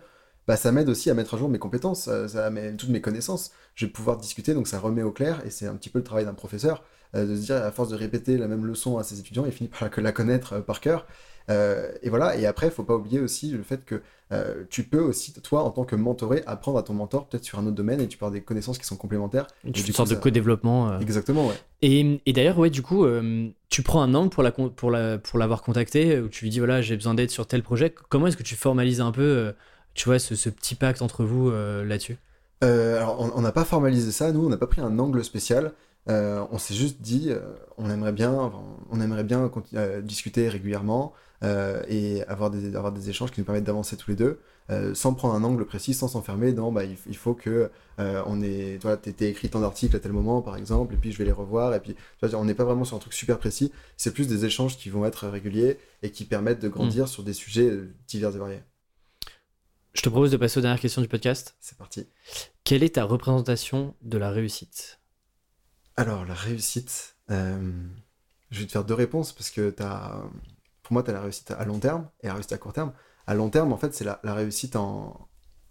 bah, ça m'aide aussi à mettre à jour mes compétences, ça, ça toutes mes connaissances. Je vais pouvoir discuter, donc ça remet au clair. Et c'est un petit peu le travail d'un professeur, euh, de se dire, à force de répéter la même leçon à ses étudiants, il finit par la connaître euh, par cœur. Euh, et voilà, et après, il faut pas oublier aussi le fait que euh, tu peux aussi, toi, en tant que mentoré, apprendre à ton mentor peut-être sur un autre domaine et tu peux avoir des connaissances qui sont complémentaires. Une sorte de co-développement. Euh. Exactement, ouais. Et, et d'ailleurs, ouais, du coup, tu prends un angle pour la pour la pour l'avoir contacté, où tu lui dis voilà, j'ai besoin d'aide sur tel projet. Comment est-ce que tu formalises un peu, tu vois, ce, ce, petit pacte entre vous là-dessus? Alors, on n'a pas formalisé ça, nous, on n'a pas pris un angle spécial. on s'est juste dit, on aimerait bien, on aimerait bien discuter régulièrement. Euh, et avoir des, avoir des échanges qui nous permettent d'avancer tous les deux, euh, sans prendre un angle précis, sans s'enfermer dans bah, il, faut que euh, on ait, toi, écrit tant d'articles à tel moment, par exemple, et puis je vais les revoir, et puis on n'est pas vraiment sur un truc super précis, c'est plus des échanges qui vont être réguliers et qui permettent de grandir mm. sur des sujets divers et variés. Je te propose de passer aux dernières questions du podcast. C'est parti. Quelle est ta représentation de la réussite? Alors, la réussite, je vais te faire deux réponses parce que tu as pour moi, tu as la réussite à long terme et la réussite à court terme. À long terme, en fait, c'est la, réussite en,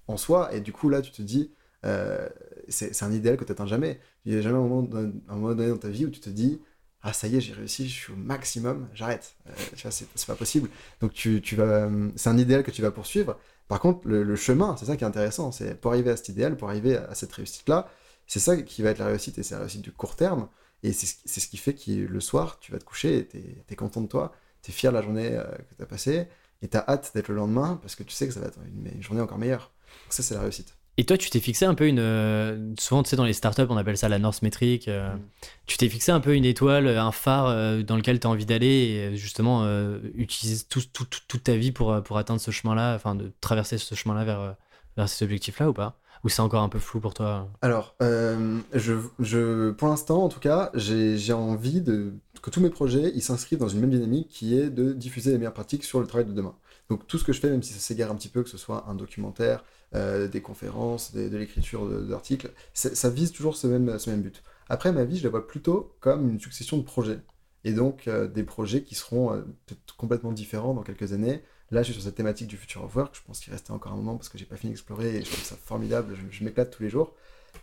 en, soi. Et du coup, là, tu te dis, euh, c'est un idéal que tu n'atteins jamais. Il n'y a jamais un moment, un moment, donné dans ta vie où tu te dis, ah, ça y est, j'ai réussi, je suis au maximum, j'arrête. Euh, tu vois, c'est pas possible. Donc, tu, tu vas, c'est un idéal que tu vas poursuivre. Par contre, le, chemin, c'est ça qui est intéressant. C'est pour arriver à cet idéal, pour arriver à, cette réussite-là, c'est ça qui va être la réussite et c'est la réussite du court terme. Et c'est ce qui fait que le soir, tu vas te coucher et tu es, content de toi tu es fier de la journée euh, que tu as passée, et tu as hâte d'être le lendemain parce que tu sais que ça va être une, journée encore meilleure. Donc ça, c'est la réussite. Et toi, tu t'es fixé un peu une. Euh, souvent, tu sais, dans les startups, on appelle ça la North métrique. Euh, mm. Tu t'es fixé un peu une étoile, un phare dans lequel tu as envie d'aller et justement utiliser toute ta vie pour, pour atteindre ce chemin-là, enfin, de traverser ce chemin-là vers, vers cet objectif-là ou pas? Ou c'est encore un peu flou pour toi? Alors, je, je, pour l'instant, en tout cas, j'ai envie de que tous mes projets ils s'inscrivent dans une même dynamique qui est de diffuser les meilleures pratiques sur le travail de demain. Donc tout ce que je fais, même si ça s'égare un petit peu, que ce soit un documentaire, euh, des conférences, de l'écriture d'articles, ça vise toujours ce même, ce même but. Après, ma vie, je la vois plutôt comme une succession de projets. Et donc euh, des projets qui seront euh, peut-être complètement différents dans quelques années, Là, je suis sur cette thématique du future of work. Je pense qu'il restait encore un moment parce que j'ai pas fini d'explorer et je trouve ça formidable. Je, je m'éclate tous les jours.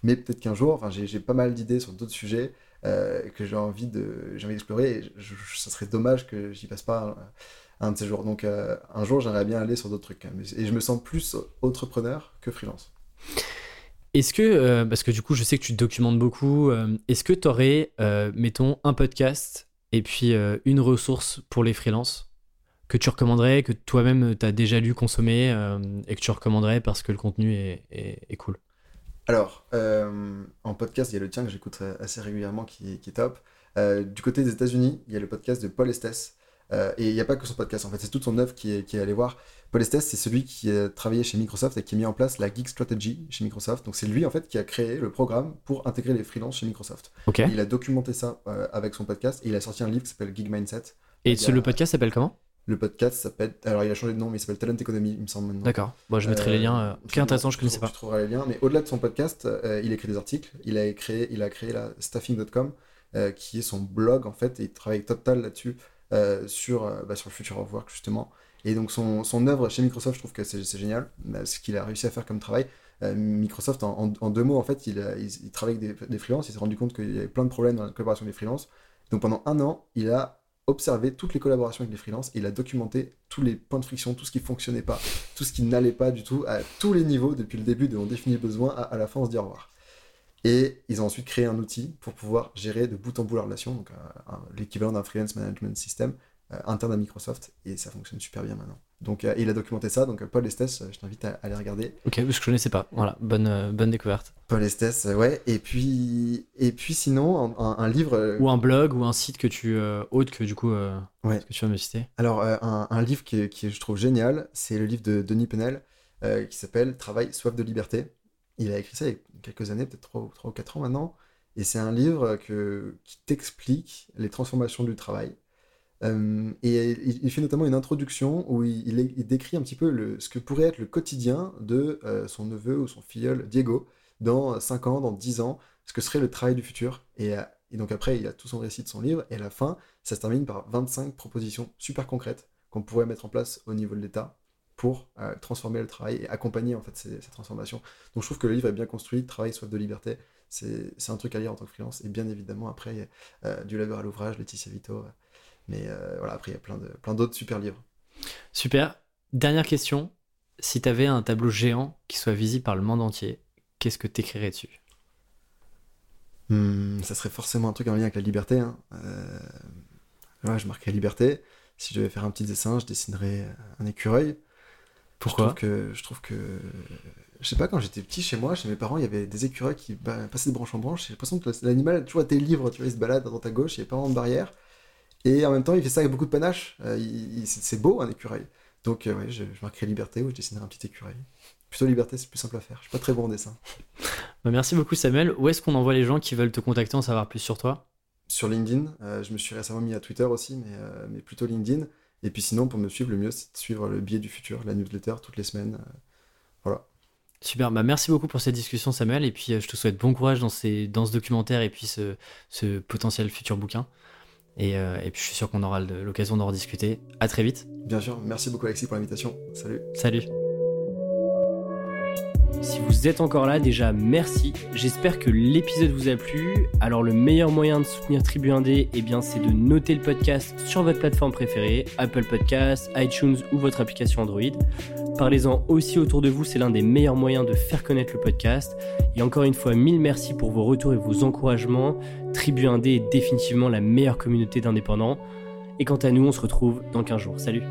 Mais peut-être qu'un jour, j'ai pas mal d'idées sur d'autres sujets euh, que j'ai envie de j'ai envie d'explorer. Et je, je- ça serait dommage que j'y passe pas un, de ces jours. Donc, euh, un jour, j'aimerais bien aller sur d'autres trucs. même. Et je me sens plus entrepreneur que freelance. Est-ce que, euh, parce que du coup, je sais que tu te documentes beaucoup, est-ce que tu aurais, mettons, un podcast et puis une ressource pour les freelances que tu recommanderais, que toi-même tu as déjà lu, consommé et que tu recommanderais parce que le contenu est- est cool? Alors, euh, en podcast, il y a le tien que j'écoute euh, assez régulièrement qui, est- qui est top. Euh, du côté des États-Unis, il y a le podcast de Paul Estes. Euh, et il n'y a pas que son podcast, en fait, c'est toute son œuvre qui est, qui est allée voir. Paul Estes, c'est celui qui a travaillé chez Microsoft et qui a mis en place la Geek Strategy chez Microsoft. Donc, c'est lui, en fait, qui a créé le programme pour intégrer les freelances chez Microsoft. Il a documenté ça avec son podcast et il a sorti un livre qui s'appelle Geek Mindset. Et ce- a- le podcast s'appelle comment? Le podcast s'appelle. Alors, il a changé de nom, mais il s'appelle Talent Economy, il me semble maintenant. D'accord. Bon, je mettrai les Euh, liens. euh, tu Très intéressant, je connaissais tu pas. trouveras les liens, mais au-delà de son podcast, euh, il écrit des articles. Il a créé, il a créé la staffing.com, euh, qui est son blog en fait, et il travaille Total là-dessus euh, sur, euh, bah, sur le future of work justement. Et donc son, son œuvre chez Microsoft, je trouve que c'est c'est génial, euh, ce qu'il a réussi à faire comme travail. Euh, Microsoft, en, en- en deux mots, en fait, il, il travaille avec des, des freelances. Il s'est rendu compte qu'il y avait plein de problèmes dans la collaboration des freelances. Donc pendant un an, il a observé toutes les collaborations avec les freelances et il a documenté tous les points de friction, tout ce qui fonctionnait pas, tout ce qui n'allait pas du tout à tous les niveaux depuis le début de on définit le besoin à, à la fin on se dit au revoir. Et ils ont ensuite créé un outil pour pouvoir gérer de bout en bout la relation, donc euh, l'équivalent d'un freelance management system interne à Microsoft et ça fonctionne super bien maintenant. Donc euh, il a documenté ça, donc euh, Paul Estes, euh, je t'invite à, aller regarder. Ok, parce que je connaissais pas. Voilà, bonne, euh, bonne découverte. Paul Estes, euh, ouais. Et puis, et puis sinon, un, un livre. euh, Ou un blog ou un site que tu euh, autre que du coup euh, Ouais. que tu vas me citer. Alors, euh, un, un livre qui, je trouve génial, c'est le livre de Denis Penel euh, qui s'appelle Travail, soif de liberté. Il a écrit ça il y a quelques années, peut-être 3, ou 4 ans maintenant. Et c'est un livre que, qui t'explique les transformations du travail. Euh, et il, fait notamment une introduction où il, décrit un petit peu ce que pourrait être le quotidien de euh, son neveu ou son filleul Diego dans 5 ans, dans 10 ans, ce que serait le travail du futur. Et, euh, et donc après, il a tout son récit de son livre, et à la fin, ça se termine par 25 propositions super concrètes qu'on pourrait mettre en place au niveau de l'État pour transformer le travail et accompagner en fait ces, ces transformations. Donc je trouve que le livre est bien construit, Travail, soif de liberté, c'est un truc à lire en tant que freelance, et bien évidemment après, du labeur à l'ouvrage, Laetitia Vito, mais euh, voilà, après il y a plein de plein d'autres super livres. Super. Dernière question. Si tu avais un tableau géant qui soit visible par le monde entier, qu'est-ce que tu écrirais dessus Hmm, ça serait forcément un truc en lien avec la liberté. Hein. Euh, ouais, je marquerais liberté. Si je devais faire un petit dessin, je dessinerais un écureuil. Pourquoi? Je trouve que je trouve que je sais pas quand j'étais petit chez moi chez mes parents il y avait des écureuils qui passaient de branche en branche j'ai l'impression que l'animal tu vois tes livres tu vois il se balade dans ta gauche il n'y a pas vraiment de barrière et en même temps il fait ça avec beaucoup de panache. Euh, c'est beau un écureuil. Donc euh, ouais je, je marquerai liberté ou je dessinerai un petit écureuil. Plutôt liberté c'est plus simple à faire. Je suis pas très bon en dessin. Bah, Merci beaucoup Samuel. Où est-ce qu'on envoie les gens qui veulent te contacter en savoir plus sur toi? Sur LinkedIn. Euh, je me suis récemment mis à Twitter aussi mais, euh, mais plutôt LinkedIn. Et puis sinon pour me suivre le mieux c'est de suivre le biais du futur la newsletter toutes les semaines. Euh, voilà. Super, bah merci beaucoup pour cette discussion Samuel. Et puis je te souhaite bon courage dans, ces, dans ce documentaire et puis ce, ce potentiel futur bouquin. Et, euh, et puis je suis sûr qu'on aura l'occasion d'en rediscuter. À très vite. bien sûr merci beaucoup Alexis pour l'invitation salut Salut. Si vous êtes encore là, déjà merci. J'espère que l'épisode vous a plu. Alors le meilleur moyen de soutenir Tribu Indé, eh bien c'est de noter le podcast sur votre plateforme préférée, Apple Podcasts, iTunes ou votre application Android. Parlez-en aussi autour de vous, c'est l'un des meilleurs moyens de faire connaître le podcast. Et encore une fois, mille merci pour vos retours et vos encouragements. Tribu Indé est définitivement la meilleure communauté d'indépendants. Et quant à nous, on se retrouve dans 15 jours. Salut